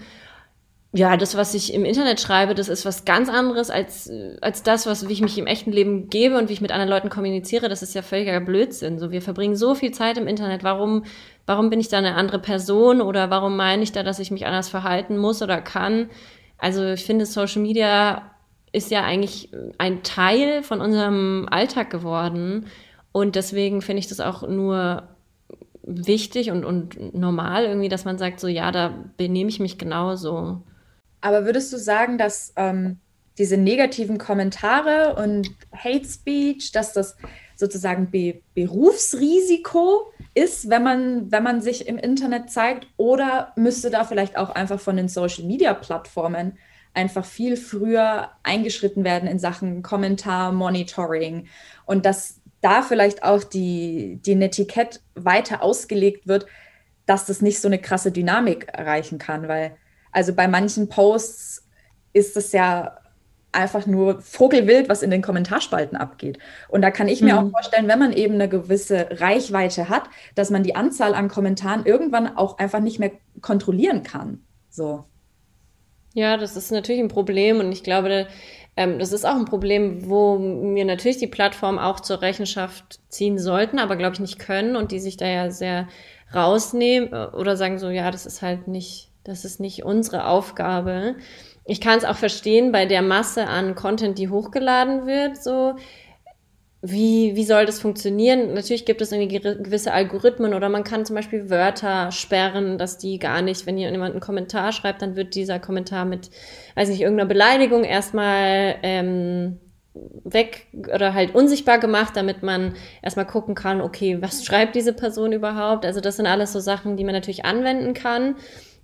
ja, das, was ich im Internet schreibe, das ist was ganz anderes als, als das, was, wie ich mich im echten Leben gebe und wie ich mit anderen Leuten kommuniziere. Das ist ja völliger Blödsinn. So, wir verbringen so viel Zeit im Internet. Warum, warum bin ich da eine andere Person oder warum meine ich da, dass ich mich anders verhalten muss oder kann? Also, ich finde, Social Media ist ja eigentlich ein Teil von unserem Alltag geworden. Und deswegen finde ich das auch nur wichtig und, und normal irgendwie, dass man sagt, so, ja, da benehme ich mich genauso. Aber würdest du sagen, dass ähm, diese negativen Kommentare und Hate Speech, dass das sozusagen Be Berufsrisiko ist, wenn man, wenn man sich im Internet zeigt? Oder müsste da vielleicht auch einfach von den Social-Media-Plattformen einfach viel früher eingeschritten werden in Sachen Kommentar-Monitoring und dass da vielleicht auch die, die Netiquette weiter ausgelegt wird, dass das nicht so eine krasse Dynamik erreichen kann, weil also bei manchen Posts ist es ja einfach nur Vogelwild, was in den Kommentarspalten abgeht. Und da kann ich mir mhm. auch vorstellen, wenn man eben eine gewisse Reichweite hat, dass man die Anzahl an Kommentaren irgendwann auch einfach nicht mehr kontrollieren kann. So. Ja, das ist natürlich ein Problem und ich glaube, ähm, das ist auch ein Problem, wo wir natürlich die Plattform auch zur Rechenschaft ziehen sollten, aber glaube ich nicht können und die sich da ja sehr rausnehmen äh, oder sagen so, ja, das ist halt nicht das ist nicht unsere Aufgabe. Ich kann es auch verstehen bei der Masse an Content, die hochgeladen wird, so. Wie, wie soll das funktionieren? Natürlich gibt es irgendwie gewisse Algorithmen oder man kann zum Beispiel Wörter sperren, dass die gar nicht, wenn jemand einen Kommentar schreibt, dann wird dieser Kommentar mit, weiß nicht, irgendeiner Beleidigung erstmal ähm, weg oder halt unsichtbar gemacht, damit man erstmal gucken kann, okay, was schreibt diese Person überhaupt? Also das sind alles so Sachen, die man natürlich anwenden kann.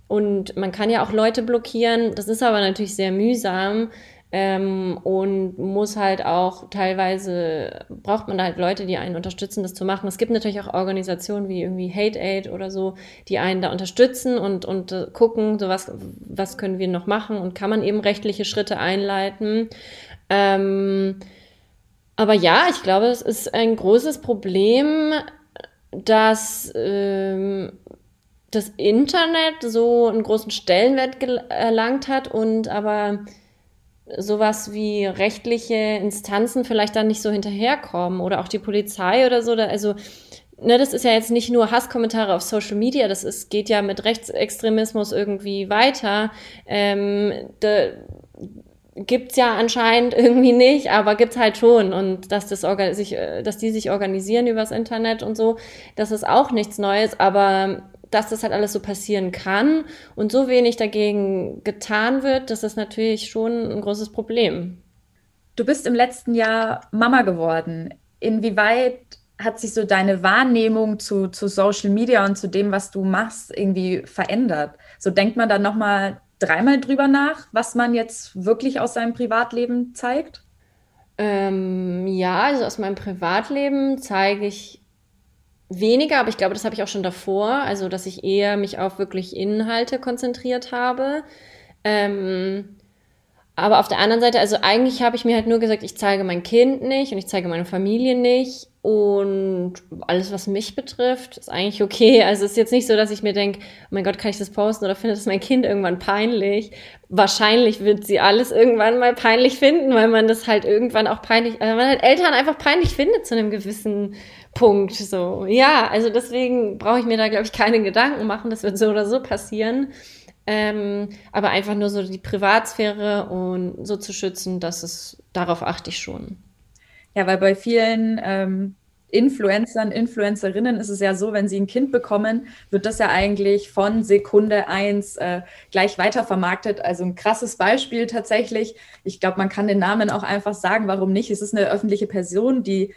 Und man kann ja auch Leute blockieren. Das ist aber natürlich sehr mühsam. Ähm, und muss halt auch teilweise braucht man halt Leute, die einen unterstützen, das zu machen. Es gibt natürlich auch Organisationen wie irgendwie Hate Aid oder so, die einen da unterstützen und, und äh, gucken, so was, was können wir noch machen und kann man eben rechtliche Schritte einleiten. Ähm, aber ja, ich glaube, es ist ein großes Problem, dass ähm, das Internet so einen großen Stellenwert erlangt hat und aber sowas wie rechtliche Instanzen vielleicht dann nicht so hinterherkommen oder auch die Polizei oder so. Also ne, das ist ja jetzt nicht nur Hasskommentare auf Social Media, das ist, geht ja mit Rechtsextremismus irgendwie weiter. Ähm, da gibt's ja anscheinend irgendwie nicht, aber gibt's halt schon. Und dass, das sich, äh, dass die sich organisieren übers Internet und so, das ist auch nichts Neues, aber dass das halt alles so passieren kann und so wenig dagegen getan wird, das ist natürlich schon ein großes Problem. Du bist im letzten Jahr Mama geworden. Inwieweit hat sich so deine Wahrnehmung zu, zu Social Media und zu dem, was du machst, irgendwie verändert? So denkt man dann nochmal dreimal drüber nach, was man jetzt wirklich aus seinem Privatleben zeigt? Ähm, ja, also aus meinem Privatleben zeige ich weniger, aber ich glaube, das habe ich auch schon davor, also dass ich eher mich auf wirklich Inhalte konzentriert habe. Ähm, aber auf der anderen Seite, also eigentlich habe ich mir halt nur gesagt, ich zeige mein Kind nicht und ich zeige meine Familie nicht und alles, was mich betrifft, ist eigentlich okay. Also es ist jetzt nicht so, dass ich mir denke, oh mein Gott, kann ich das posten oder findet das mein Kind irgendwann peinlich? Wahrscheinlich wird sie alles irgendwann mal peinlich finden, weil man das halt irgendwann auch peinlich, weil man halt Eltern einfach peinlich findet zu einem gewissen Punkt. So, ja, also deswegen brauche ich mir da, glaube ich, keine Gedanken machen. Das wird so oder so passieren. Ähm, aber einfach nur so die Privatsphäre und so zu schützen, dass es, darauf achte ich schon. Ja, weil bei vielen ähm, Influencern, Influencerinnen ist es ja so, wenn sie ein Kind bekommen, wird das ja eigentlich von Sekunde eins äh, gleich weitervermarktet. Also ein krasses Beispiel tatsächlich. Ich glaube, man kann den Namen auch einfach sagen, warum nicht. Es ist eine öffentliche Person, die,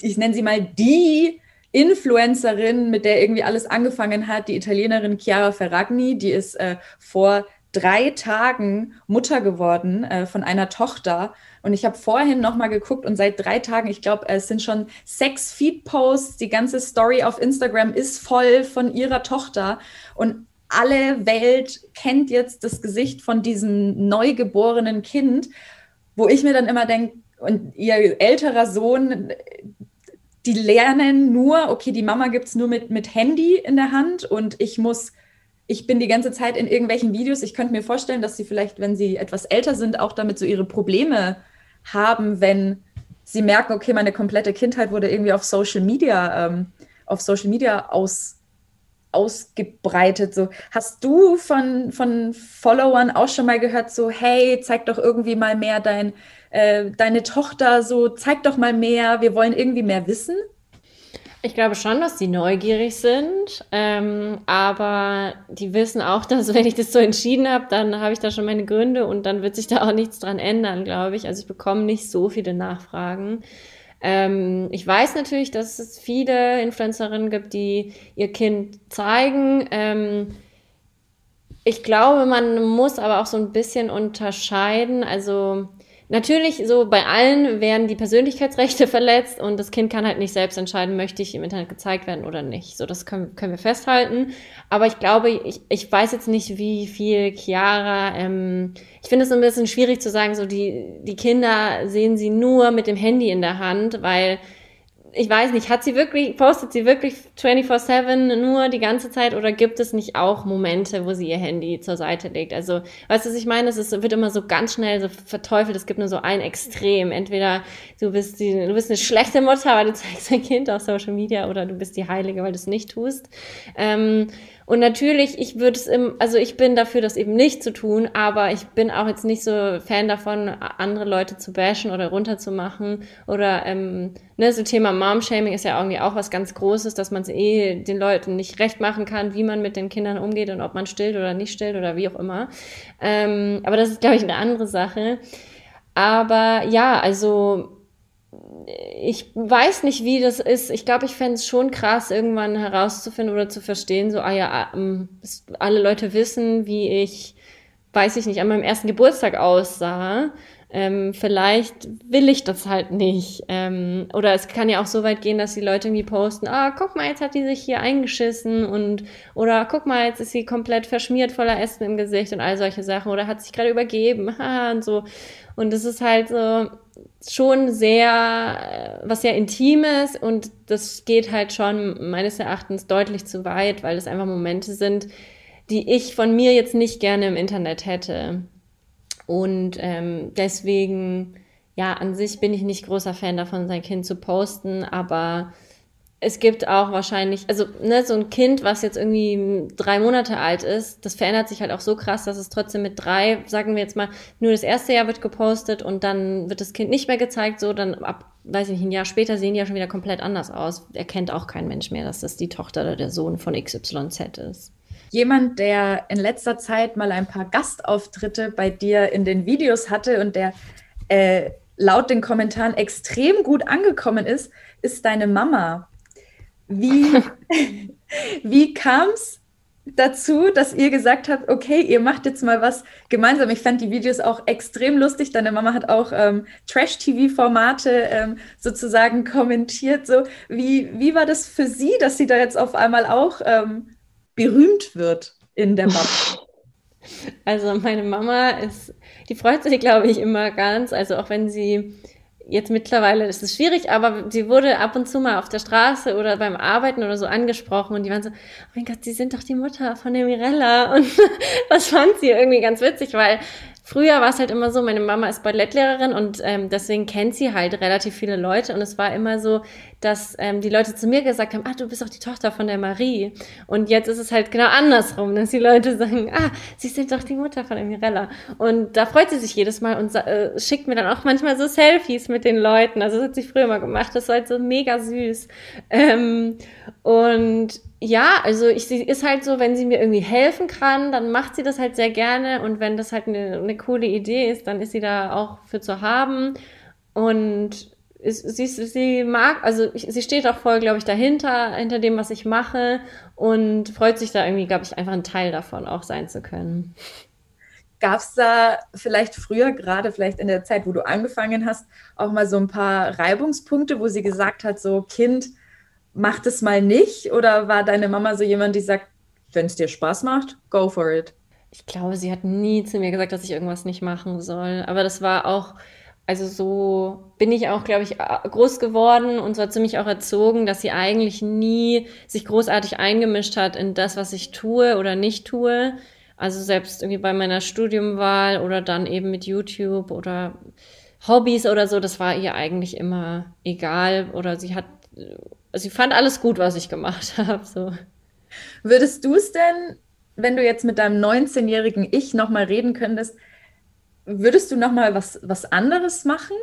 ich nenne sie mal die Influencerin, mit der irgendwie alles angefangen hat, die Italienerin Chiara Ferragni, die ist äh, vor drei Tagen Mutter geworden äh, von einer Tochter. Und ich habe vorhin noch mal geguckt und seit drei Tagen, ich glaube, es sind schon sechs Feed-Posts. Die ganze Story auf Instagram ist voll von ihrer Tochter. Und alle Welt kennt jetzt das Gesicht von diesem neugeborenen Kind, wo ich mir dann immer denke, und ihr älterer Sohn, die lernen nur, okay, die Mama gibt es nur mit, mit Handy in der Hand und ich muss ich bin die ganze Zeit in irgendwelchen Videos. Ich könnte mir vorstellen, dass sie vielleicht, wenn sie etwas älter sind, auch damit so ihre Probleme haben, wenn sie merken, okay, meine komplette Kindheit wurde irgendwie auf Social Media, ähm, auf Social Media aus, ausgebreitet. So, hast du von, von Followern auch schon mal gehört, so, hey, zeig doch irgendwie mal mehr dein, äh, deine Tochter, so, zeig doch mal mehr, wir wollen irgendwie mehr wissen? Ich glaube schon, dass die neugierig sind, ähm, aber die wissen auch, dass wenn ich das so entschieden habe, dann habe ich da schon meine Gründe und dann wird sich da auch nichts dran ändern, glaube ich. Also ich bekomme nicht so viele Nachfragen. Ähm, ich weiß natürlich, dass es viele Influencerinnen gibt, die ihr Kind zeigen. Ähm, ich glaube, man muss aber auch so ein bisschen unterscheiden. Also Natürlich, so bei allen werden die Persönlichkeitsrechte verletzt und das Kind kann halt nicht selbst entscheiden, möchte ich im Internet gezeigt werden oder nicht. So, das können, können wir festhalten. Aber ich glaube, ich, ich weiß jetzt nicht, wie viel Chiara, ähm, ich finde es ein bisschen schwierig zu sagen, so die, die Kinder sehen sie nur mit dem Handy in der Hand, weil ich weiß nicht, hat sie wirklich, postet sie wirklich 24-7 nur die ganze Zeit oder gibt es nicht auch Momente, wo sie ihr Handy zur Seite legt? Also, weißt du, was ich meine? Es ist, wird immer so ganz schnell so verteufelt. Es gibt nur so ein Extrem. Entweder du bist die, du bist eine schlechte Mutter, weil du zeigst dein Kind auf Social Media oder du bist die Heilige, weil du es nicht tust. Ähm, und natürlich, ich würde es im, also ich bin dafür, das eben nicht zu tun, aber ich bin auch jetzt nicht so Fan davon, andere Leute zu bashen oder runterzumachen. Oder ähm, ne, so Thema Mom-Shaming ist ja irgendwie auch was ganz Großes, dass man es eh den Leuten nicht recht machen kann, wie man mit den Kindern umgeht und ob man stillt oder nicht stillt oder wie auch immer. Ähm, aber das ist, glaube ich, eine andere Sache. Aber ja, also ich weiß nicht, wie das ist. Ich glaube, ich fände es schon krass, irgendwann herauszufinden oder zu verstehen, so, ah ja, ähm, alle Leute wissen, wie ich, weiß ich nicht, an meinem ersten Geburtstag aussah. Ähm, vielleicht will ich das halt nicht. Ähm, oder es kann ja auch so weit gehen, dass die Leute irgendwie posten, ah, guck mal, jetzt hat die sich hier eingeschissen und oder guck mal, jetzt ist sie komplett verschmiert voller Essen im Gesicht und all solche Sachen oder hat sich gerade übergeben, haha, und so. Und es ist halt so, schon sehr, äh, was sehr Intimes und das geht halt schon meines Erachtens deutlich zu weit, weil das einfach Momente sind, die ich von mir jetzt nicht gerne im Internet hätte. Und ähm, deswegen, ja, an sich bin ich nicht großer Fan davon, sein Kind zu posten, aber es gibt auch wahrscheinlich, also ne, so ein Kind, was jetzt irgendwie drei Monate alt ist, das verändert sich halt auch so krass, dass es trotzdem mit drei, sagen wir jetzt mal, nur das erste Jahr wird gepostet und dann wird das Kind nicht mehr gezeigt, so dann ab, weiß ich nicht, ein Jahr später sehen die ja schon wieder komplett anders aus. Erkennt auch kein Mensch mehr, dass das die Tochter oder der Sohn von XYZ ist. Jemand, der in letzter Zeit mal ein paar Gastauftritte bei dir in den Videos hatte und der äh, laut den Kommentaren extrem gut angekommen ist, ist deine Mama. Wie, wie kam es dazu, dass ihr gesagt habt, okay, ihr macht jetzt mal was gemeinsam. Ich fand die Videos auch extrem lustig. Deine Mama hat auch ähm, Trash-TV-Formate ähm, sozusagen kommentiert. So, wie, wie war das für sie, dass sie da jetzt auf einmal auch ähm, berühmt wird in der Bubble? Also meine Mama ist, die freut sich, glaube ich, immer ganz. Also auch wenn sie jetzt mittlerweile ist es schwierig, aber sie wurde ab und zu mal auf der Straße oder beim Arbeiten oder so angesprochen und die waren so, oh mein Gott, Sie sind doch die Mutter von der Mirella. Und das fand sie irgendwie ganz witzig, weil Früher war es halt immer so, meine Mama ist Ballettlehrerin und ähm, deswegen kennt sie halt relativ viele Leute und es war immer so, dass ähm, die Leute zu mir gesagt haben, ah, du bist doch die Tochter von der Marie. Und jetzt ist es halt genau andersrum, dass die Leute sagen, ah, sie sind doch die Mutter von der Mirella. Und da freut sie sich jedes Mal und äh, schickt mir dann auch manchmal so Selfies mit den Leuten. Also das hat sie früher mal gemacht, das war halt so mega süß. Ähm, und ja, also ich, sie ist halt so, wenn sie mir irgendwie helfen kann, dann macht sie das halt sehr gerne. Und wenn das halt eine, eine coole Idee ist, dann ist sie da auch für zu haben. Und ist, sie, sie mag, also ich, sie steht auch voll, glaube ich, dahinter, hinter dem, was ich mache. Und freut sich da irgendwie, glaube ich, einfach ein Teil davon auch sein zu können. Gab es da vielleicht früher, gerade vielleicht in der Zeit, wo du angefangen hast, auch mal so ein paar Reibungspunkte, wo sie gesagt hat, so Kind, mach das mal nicht? Oder war deine Mama so jemand, die sagt, wenn es dir Spaß macht, go for it? Ich glaube, sie hat nie zu mir gesagt, dass ich irgendwas nicht machen soll. Aber das war auch, also so bin ich auch, glaube ich, groß geworden und sie mich auch erzogen, dass sie eigentlich nie sich großartig eingemischt hat in das, was ich tue oder nicht tue. Also selbst irgendwie bei meiner Studiumwahl oder dann eben mit YouTube oder Hobbys oder so, das war ihr eigentlich immer egal. Oder sie hat also ich fand alles gut, was ich gemacht habe. So. Würdest du es denn, wenn du jetzt mit deinem 19-jährigen Ich nochmal reden könntest, würdest du nochmal was, was anderes machen?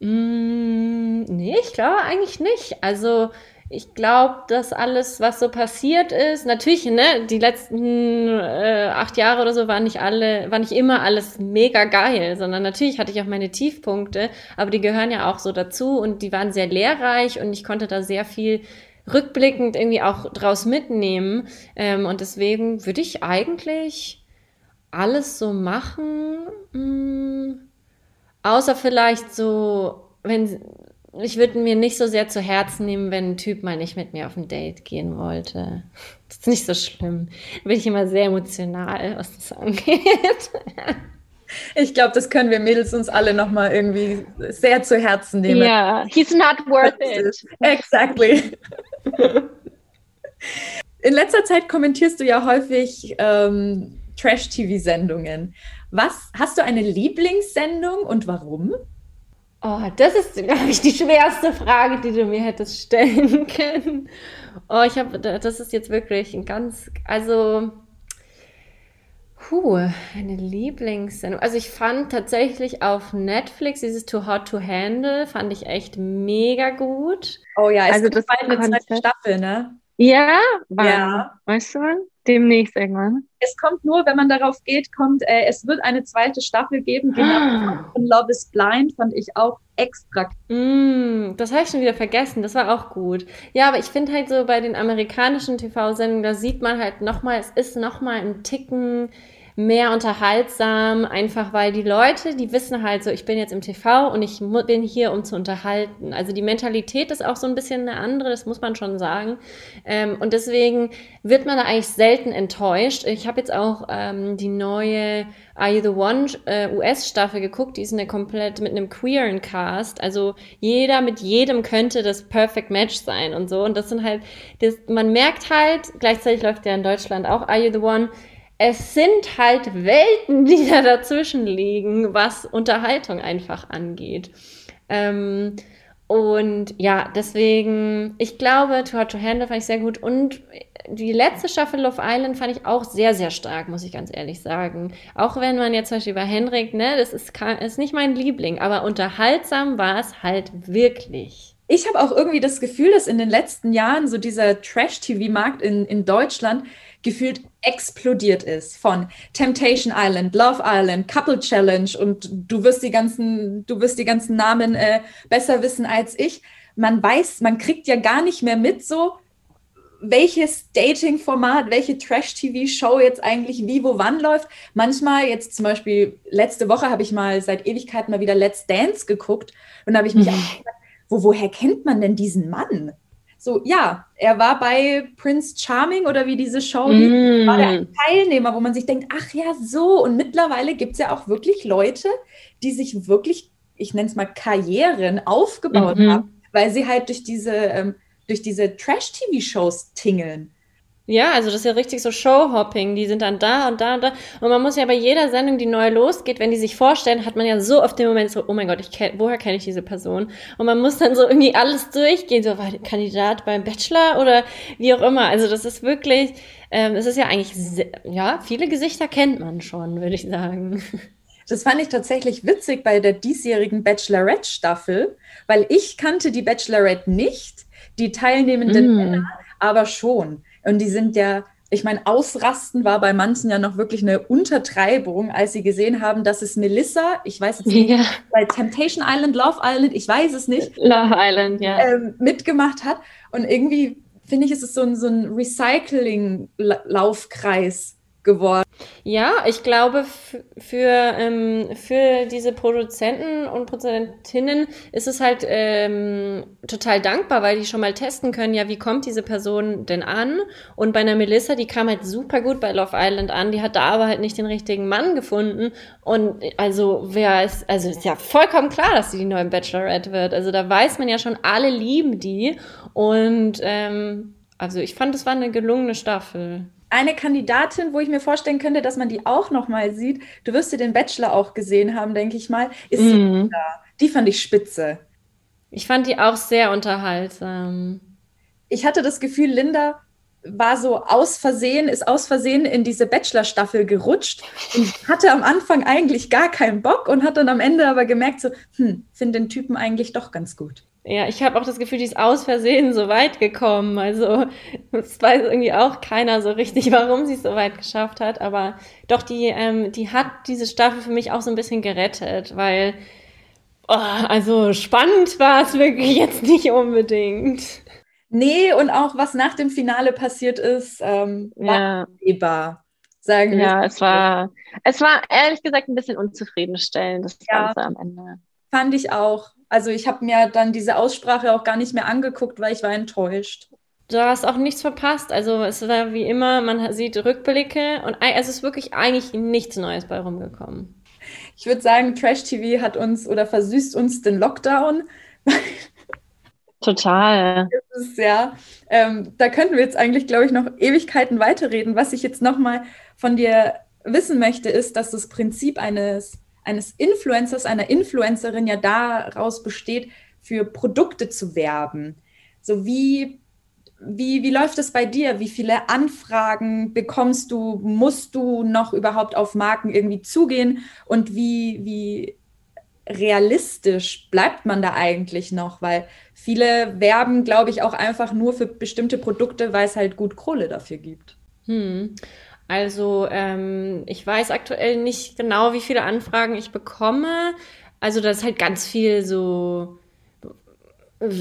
Mm, nee, ich glaube eigentlich nicht. Also ich glaube, dass alles, was so passiert ist, natürlich, ne, die letzten äh, acht Jahre oder so waren nicht alle, war nicht immer alles mega geil, sondern natürlich hatte ich auch meine Tiefpunkte, aber die gehören ja auch so dazu und die waren sehr lehrreich und ich konnte da sehr viel rückblickend irgendwie auch draus mitnehmen. Ähm, und deswegen würde ich eigentlich alles so machen, mh, mm, außer vielleicht so, wenn ich würde mir nicht so sehr zu Herzen nehmen, wenn ein Typ mal nicht mit mir auf ein Date gehen wollte. Das ist nicht so schlimm. Da bin ich immer sehr emotional, was das angeht. Ich glaube, das können wir Mädels uns alle nochmal irgendwie sehr zu Herzen nehmen. Ja, yeah, he's not worth it. Exactly. In letzter Zeit kommentierst du ja häufig ähm, Trash-TV-Sendungen. Was hast du eine Lieblingssendung und warum? Oh, das ist, glaube ich, die schwerste Frage, die du mir hättest stellen können. Oh, ich habe, das ist jetzt wirklich ein ganz, also, puh, eine Lieblingssendung. Also ich fand tatsächlich auf Netflix dieses Too Hot to Handle, fand ich echt mega gut. Oh ja, es also das bald eine zweite Staffel, ne? Ja, ja. Weißt du wann? Demnächst irgendwann. Es kommt nur, wenn man darauf geht, kommt, äh, es wird eine zweite Staffel geben. Genau ah. von Love is Blind fand ich auch extra. Mm, das habe ich schon wieder vergessen. Das war auch gut. Ja, aber ich finde halt so bei den amerikanischen TV-Sendungen, da sieht man halt nochmal, es ist nochmal ein Ticken mehr unterhaltsam, einfach weil die Leute, die wissen halt so, ich bin jetzt im TV und ich bin hier, um zu unterhalten. Also die Mentalität ist auch so ein bisschen eine andere, das muss man schon sagen. Ähm, und deswegen wird man da eigentlich selten enttäuscht. Ich habe jetzt auch ähm, die neue Are You the One äh, US-Staffel geguckt, die ist eine komplett mit einem queeren Cast. Also jeder mit jedem könnte das Perfect Match sein und so. Und das sind halt, das, man merkt halt, gleichzeitig läuft ja in Deutschland auch Are You the One, es sind halt Welten, die da dazwischen liegen, was Unterhaltung einfach angeht. Ähm, Und ja, deswegen, ich glaube, Too Hard to Handle fand ich sehr gut. Und die letzte Staffel Love Island fand ich auch sehr, sehr stark, muss ich ganz ehrlich sagen. Auch wenn man jetzt zum Beispiel bei Henrik, ne, das ist, ist nicht mein Liebling, aber unterhaltsam war es halt wirklich. Ich habe auch irgendwie das Gefühl, dass in den letzten Jahren so dieser Trash-TV-Markt in, in Deutschland gefühlt explodiert ist von Temptation Island, Love Island, Couple Challenge und du wirst die ganzen, du wirst die ganzen Namen äh, besser wissen als ich. Man weiß, man kriegt ja gar nicht mehr mit so, welches Dating-Format, welche Trash-TV-Show jetzt eigentlich wie, wo, wann läuft. Manchmal, jetzt zum Beispiel, letzte Woche habe ich mal seit Ewigkeiten mal wieder Let's Dance geguckt und da habe ich mich mhm. auch gefragt, wo, woher kennt man denn diesen Mann? So, ja, er war bei Prince Charming oder wie diese Show mm. war der Teilnehmer, wo man sich denkt, ach ja, so. Und mittlerweile gibt es ja auch wirklich Leute, die sich wirklich, ich nenne es mal Karrieren aufgebaut mhm. haben, weil sie halt durch diese, ähm, durch diese Trash-TV-Shows tingeln. Ja, also das ist ja richtig so Showhopping. Die sind dann da und da und da. Und man muss ja bei jeder Sendung, die neu losgeht, wenn die sich vorstellen, hat man ja so oft den Moment so, oh mein Gott, ich kenn, woher kenne ich diese Person? Und man muss dann so irgendwie alles durchgehen, so war Kandidat beim Bachelor oder wie auch immer. Also das ist wirklich, ähm, es ist ja eigentlich, ja, viele Gesichter kennt man schon, würde ich sagen. Das fand ich tatsächlich witzig bei der diesjährigen Bachelorette-Staffel, weil ich kannte die Bachelorette nicht, die teilnehmenden mm. Männer aber schon. Und die sind ja, ich meine, Ausrasten war bei manchen ja noch wirklich eine Untertreibung, als sie gesehen haben, dass es Melissa, ich weiß jetzt nicht, ja. bei Temptation Island, Love Island, ich weiß es nicht, Love Island, ja, ähm, mitgemacht hat. Und irgendwie finde ich, ist es so ein, so ein Recycling-Laufkreis geworden. Ja, ich glaube, für, ähm, für diese Produzenten und Produzentinnen ist es halt ähm, total dankbar, weil die schon mal testen können, ja, wie kommt diese Person denn an? Und bei einer Melissa, die kam halt super gut bei Love Island an, die hat da aber halt nicht den richtigen Mann gefunden. Und also, wer ist, also ist ja vollkommen klar, dass sie die neue Bachelorette wird. Also da weiß man ja schon, alle lieben die. Und ähm, also ich fand, es war eine gelungene Staffel eine Kandidatin, wo ich mir vorstellen könnte, dass man die auch noch mal sieht. Du wirst ja den Bachelor auch gesehen haben, denke ich mal. Ist. Linda. Die fand ich spitze. Ich fand die auch sehr unterhaltsam. Ich hatte das Gefühl, Linda war so aus Versehen, ist aus Versehen in diese Bachelor-Staffel gerutscht und hatte am Anfang eigentlich gar keinen Bock und hat dann am Ende aber gemerkt, so, hm, finde den Typen eigentlich doch ganz gut. Ja, ich habe auch das Gefühl, die ist aus Versehen so weit gekommen. Also es weiß irgendwie auch keiner so richtig, warum sie es so weit geschafft hat. Aber doch, die, ähm, die hat diese Staffel für mich auch so ein bisschen gerettet, weil oh, also spannend war es wirklich jetzt nicht unbedingt. Nee, und auch was nach dem Finale passiert ist, ähm, war ja. sagen wir. Ja, es war, es war ehrlich gesagt ein bisschen unzufriedenstellend, das ja, Ganze am Ende. Fand ich auch. Also ich habe mir dann diese Aussprache auch gar nicht mehr angeguckt, weil ich war enttäuscht. Du hast auch nichts verpasst. Also es war wie immer, man sieht Rückblicke und es ist wirklich eigentlich nichts Neues bei rumgekommen. Ich würde sagen, Trash TV hat uns oder versüßt uns den Lockdown. Total. Ist, ja, ähm, da könnten wir jetzt eigentlich, glaube ich, noch Ewigkeiten weiterreden. Was ich jetzt nochmal von dir wissen möchte, ist, dass das Prinzip eines eines Influencers, einer Influencerin ja daraus besteht, für Produkte zu werben. So wie, wie, wie läuft es bei dir? Wie viele Anfragen bekommst du? Musst du noch überhaupt auf Marken irgendwie zugehen? Und wie, wie realistisch bleibt man da eigentlich noch? Weil viele werben, glaube ich, auch einfach nur für bestimmte Produkte, weil es halt gut Kohle dafür gibt. Hm. Also ähm, ich weiß aktuell nicht genau, wie viele Anfragen ich bekomme. Also das ist halt ganz viel so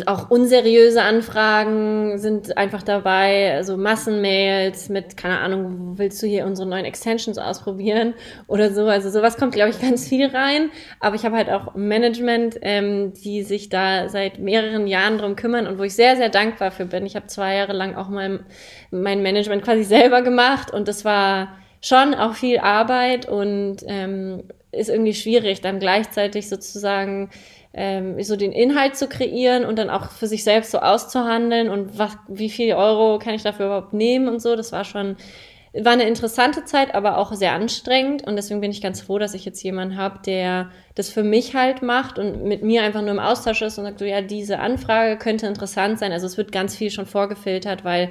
auch unseriöse Anfragen sind einfach dabei, also Massenmails mit, keine Ahnung, willst du hier unsere neuen Extensions ausprobieren oder so. Also sowas kommt, glaube ich, ganz viel rein. Aber ich habe halt auch Management, ähm, die sich da seit mehreren Jahren drum kümmern und wo ich sehr, sehr dankbar für bin. Ich habe zwei Jahre lang auch mein, mein Management quasi selber gemacht und das war schon auch viel Arbeit und ähm, ist irgendwie schwierig, dann gleichzeitig sozusagen ähm, so den Inhalt zu kreieren und dann auch für sich selbst so auszuhandeln und was, wie viel Euro kann ich dafür überhaupt nehmen und so. Das war schon war eine interessante Zeit, aber auch sehr anstrengend. Und deswegen bin ich ganz froh, dass ich jetzt jemanden habe, der das für mich halt macht und mit mir einfach nur im Austausch ist und sagt so, ja, diese Anfrage könnte interessant sein. Also es wird ganz viel schon vorgefiltert, weil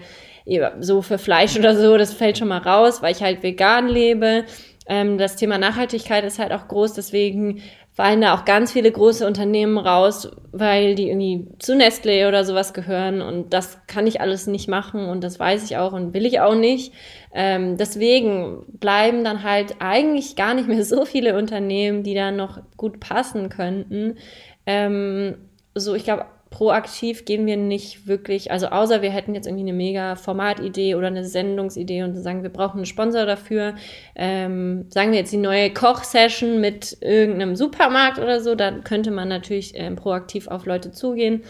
so für Fleisch oder so, das fällt schon mal raus, weil ich halt vegan lebe. Ähm, das Thema Nachhaltigkeit ist halt auch groß, deswegen fallen da auch ganz viele große Unternehmen raus, weil die irgendwie zu Nestle oder sowas gehören und das kann ich alles nicht machen und das weiß ich auch und will ich auch nicht. Ähm, deswegen bleiben dann halt eigentlich gar nicht mehr so viele Unternehmen, die da noch gut passen könnten. Ähm, so, ich glaube, proaktiv gehen wir nicht wirklich, also außer wir hätten jetzt irgendwie eine mega Formatidee oder eine Sendungsidee und sagen, wir brauchen einen Sponsor dafür. Ähm, sagen wir jetzt die neue Kochsession mit irgendeinem Supermarkt oder so, dann könnte man natürlich ähm, proaktiv auf Leute zugehen.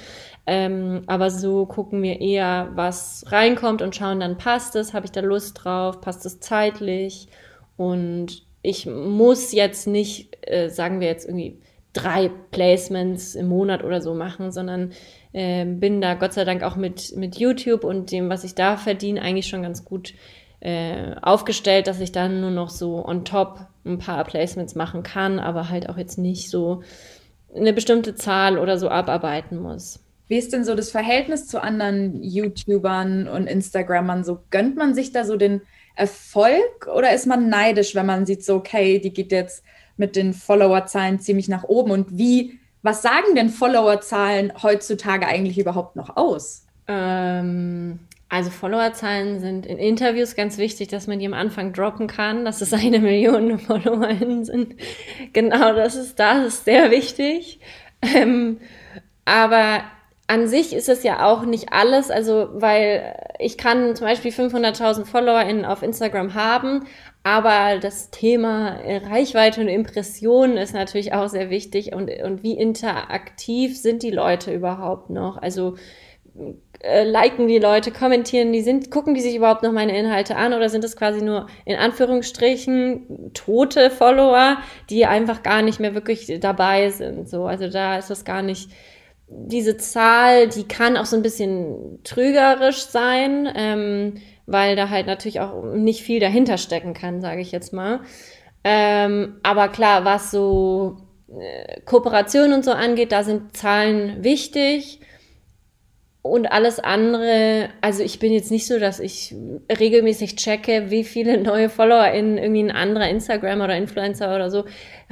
Ähm, aber so gucken wir eher, was reinkommt und schauen dann, passt es, habe ich da Lust drauf, passt es zeitlich und ich muss jetzt nicht, äh, sagen wir jetzt irgendwie, drei Placements im Monat oder so machen, sondern äh, bin da Gott sei Dank auch mit, mit YouTube und dem, was ich da verdiene, eigentlich schon ganz gut äh, aufgestellt, dass ich dann nur noch so on top ein paar Placements machen kann, aber halt auch jetzt nicht so eine bestimmte Zahl oder so abarbeiten muss. Wie ist denn so das Verhältnis zu anderen YouTubern und Instagrammern? So gönnt man sich da so den Erfolg oder ist man neidisch, wenn man sieht, so, okay, die geht jetzt mit den Followerzahlen ziemlich nach oben. Und wie, was sagen denn Followerzahlen heutzutage eigentlich überhaupt noch aus? Ähm, also Followerzahlen sind in Interviews ganz wichtig, dass man die am Anfang droppen kann, dass es eine Million FollowerInnen sind. Genau, das ist, das ist sehr wichtig. Ähm, aber an sich ist es ja auch nicht alles, also weil ich kann zum Beispiel 500.000 FollowerInnen auf Instagram haben, aber das Thema Reichweite und Impressionen ist natürlich auch sehr wichtig und, und wie interaktiv sind die Leute überhaupt noch? Also äh, liken die Leute, kommentieren die, sind, gucken die sich überhaupt noch meine Inhalte an oder sind es quasi nur in Anführungsstrichen tote Follower, die einfach gar nicht mehr wirklich dabei sind? So, also da ist das gar nicht diese Zahl, die kann auch so ein bisschen trügerisch sein. Ähm, weil da halt natürlich auch nicht viel dahinter stecken kann, sage ich jetzt mal. Ähm, aber klar, was so äh, Kooperation und so angeht, da sind Zahlen wichtig. Und alles andere, also ich bin jetzt nicht so, dass ich regelmäßig checke, wie viele neue Follower in irgendwie ein anderer Instagram oder Influencer oder so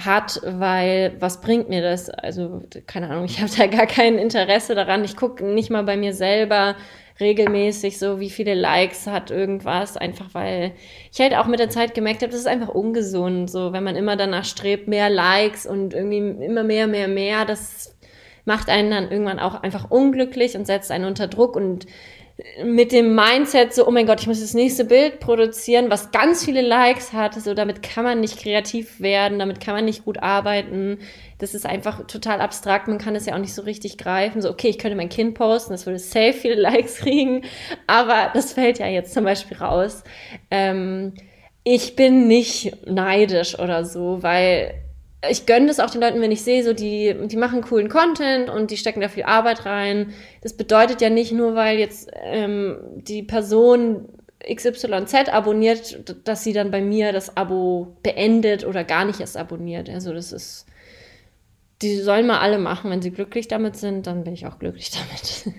hat, weil was bringt mir das? Also keine Ahnung, ich habe da gar kein Interesse daran. Ich gucke nicht mal bei mir selber, regelmäßig so, wie viele Likes hat irgendwas, einfach weil ich halt auch mit der Zeit gemerkt habe, das ist einfach ungesund, so wenn man immer danach strebt, mehr Likes und irgendwie immer mehr, mehr, mehr, das macht einen dann irgendwann auch einfach unglücklich und setzt einen unter Druck und mit dem Mindset so, oh mein Gott, ich muss das nächste Bild produzieren, was ganz viele Likes hat, so damit kann man nicht kreativ werden, damit kann man nicht gut arbeiten. Das ist einfach total abstrakt, man kann es ja auch nicht so richtig greifen. So, okay, ich könnte mein Kind posten, das würde safe viele Likes kriegen, aber das fällt ja jetzt zum Beispiel raus. Ähm, ich bin nicht neidisch oder so, weil ich gönne das auch den Leuten, wenn ich sehe, so die, die machen coolen Content und die stecken da viel Arbeit rein. Das bedeutet ja nicht nur, weil jetzt ähm, die Person XYZ abonniert, dass sie dann bei mir das Abo beendet oder gar nicht erst abonniert. Also das ist, die sollen mal alle machen. Wenn sie glücklich damit sind, dann bin ich auch glücklich damit.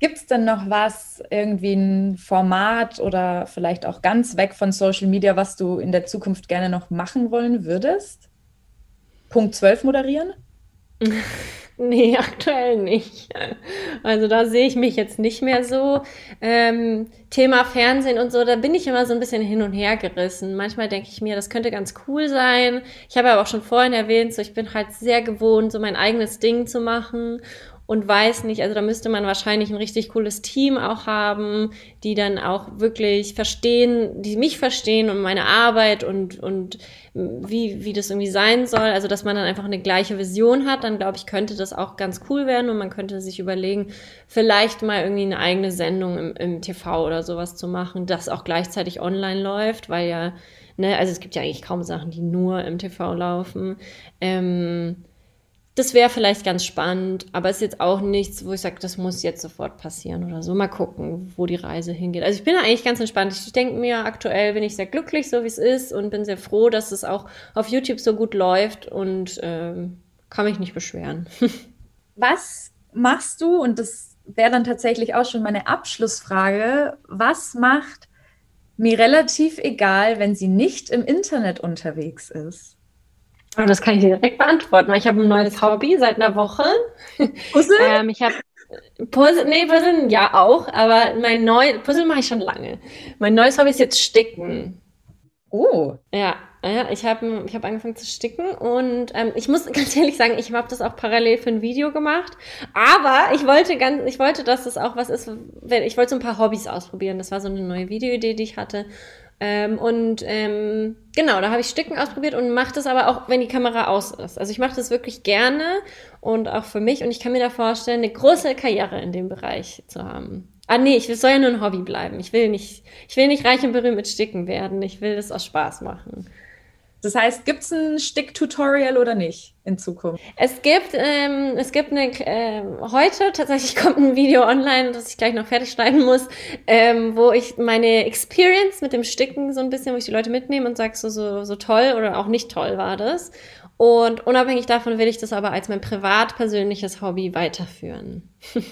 Gibt es denn noch was, irgendwie ein Format oder vielleicht auch ganz weg von Social Media, was du in der Zukunft gerne noch machen wollen würdest? Punkt 12 moderieren? nee, aktuell nicht. Also da sehe ich mich jetzt nicht mehr so. Ähm, Thema Fernsehen und so, da bin ich immer so ein bisschen hin und her gerissen. Manchmal denke ich mir, das könnte ganz cool sein. Ich habe aber auch schon vorhin erwähnt, so ich bin halt sehr gewohnt, so mein eigenes Ding zu machen und weiß nicht, also da müsste man wahrscheinlich ein richtig cooles Team auch haben, die dann auch wirklich verstehen, die mich verstehen und meine Arbeit und, und wie, wie das irgendwie sein soll. Also, dass man dann einfach eine gleiche Vision hat, dann glaube ich, könnte das auch ganz cool werden und man könnte sich überlegen, vielleicht mal irgendwie eine eigene Sendung im, im TV oder sowas zu machen, das auch gleichzeitig online läuft, weil ja, ne, also es gibt ja eigentlich kaum Sachen, die nur im TV laufen. Ähm, das wäre vielleicht ganz spannend, aber ist jetzt auch nichts, wo ich sage, das muss jetzt sofort passieren oder so. Mal gucken, wo die Reise hingeht. Also ich bin eigentlich ganz entspannt. Ich denke mir, aktuell bin ich sehr glücklich, so wie es ist und bin sehr froh, dass es auch auf YouTube so gut läuft und ähm, kann mich nicht beschweren. Was machst du, und das wäre dann tatsächlich auch schon meine Abschlussfrage, was macht mir relativ egal, wenn sie nicht im Internet unterwegs ist? Oh, das kann ich direkt beantworten. Ich habe ein neues Hobby seit einer Woche. Puzzle? ähm, ich habe Puzzle, nee, Puzzle ja auch, aber mein neues Puzzle mache ich schon lange. Mein neues Hobby ist jetzt Sticken. Oh. Ja, ja ich habe ich hab angefangen zu sticken und ähm, ich muss ganz ehrlich sagen, ich habe das auch parallel für ein Video gemacht. Aber ich wollte ganz, ich wollte, dass das auch was ist, wenn, ich wollte so ein paar Hobbys ausprobieren. Das war so eine neue Videoidee, die ich hatte. Ähm, und ähm, genau, da habe ich Stücken ausprobiert und mache das aber auch, wenn die Kamera aus ist. Also ich mache das wirklich gerne und auch für mich und ich kann mir da vorstellen, eine große Karriere in dem Bereich zu haben. Ah nee, ich soll ja nur ein Hobby bleiben. Ich will nicht, ich will nicht reich und berühmt mit Sticken werden. Ich will das aus Spaß machen. Das heißt, gibt es ein Stick-Tutorial oder nicht in Zukunft? Es gibt, ähm, es gibt eine, äh, heute tatsächlich kommt ein Video online, das ich gleich noch fertig schneiden muss, ähm, wo ich meine Experience mit dem Sticken so ein bisschen, wo ich die Leute mitnehme und sage, so, so, so toll oder auch nicht toll war das. Und unabhängig davon will ich das aber als mein privat persönliches Hobby weiterführen.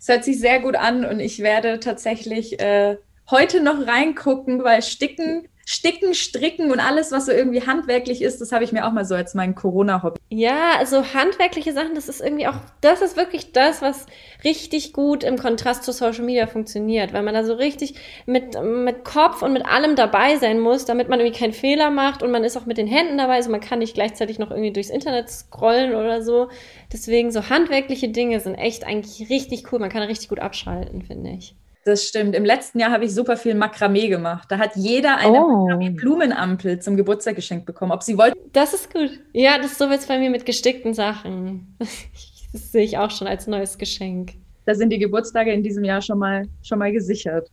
Es hört sich sehr gut an und ich werde tatsächlich äh, heute noch reingucken, weil Sticken Sticken, Stricken und alles, was so irgendwie handwerklich ist, das habe ich mir auch mal so als mein Corona-Hobby. Ja, also handwerkliche Sachen, das ist irgendwie auch, das ist wirklich das, was richtig gut im Kontrast zu Social Media funktioniert, weil man da so richtig mit, mit Kopf und mit allem dabei sein muss, damit man irgendwie keinen Fehler macht und man ist auch mit den Händen dabei, also man kann nicht gleichzeitig noch irgendwie durchs Internet scrollen oder so. Deswegen so handwerkliche Dinge sind echt eigentlich richtig cool. Man kann richtig gut abschalten, finde ich. Das stimmt. Im letzten Jahr habe ich super viel Makramee gemacht. Da hat jeder eine oh. Blumenampel zum Geburtstag geschenkt bekommen. Ob sie wollten. Das ist gut. Ja, das ist so jetzt bei mir mit gestickten Sachen. Das sehe ich auch schon als neues Geschenk. Da sind die Geburtstage in diesem Jahr schon mal, schon mal gesichert.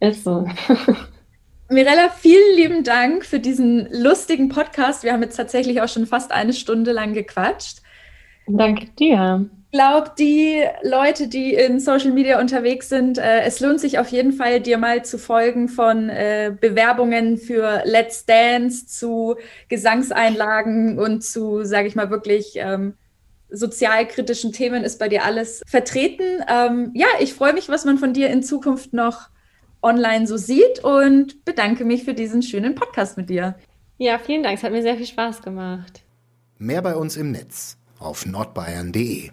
Ist so. Mirella, vielen lieben Dank für diesen lustigen Podcast. Wir haben jetzt tatsächlich auch schon fast eine Stunde lang gequatscht. Danke dir glaube, die Leute, die in Social Media unterwegs sind, äh, es lohnt sich auf jeden Fall, dir mal zu folgen von äh, Bewerbungen für Let's Dance zu Gesangseinlagen und zu, sage ich mal, wirklich ähm, sozialkritischen Themen ist bei dir alles vertreten. Ähm, ja, ich freue mich, was man von dir in Zukunft noch online so sieht und bedanke mich für diesen schönen Podcast mit dir. Ja, vielen Dank. Es hat mir sehr viel Spaß gemacht. Mehr bei uns im Netz auf nordbayern.de.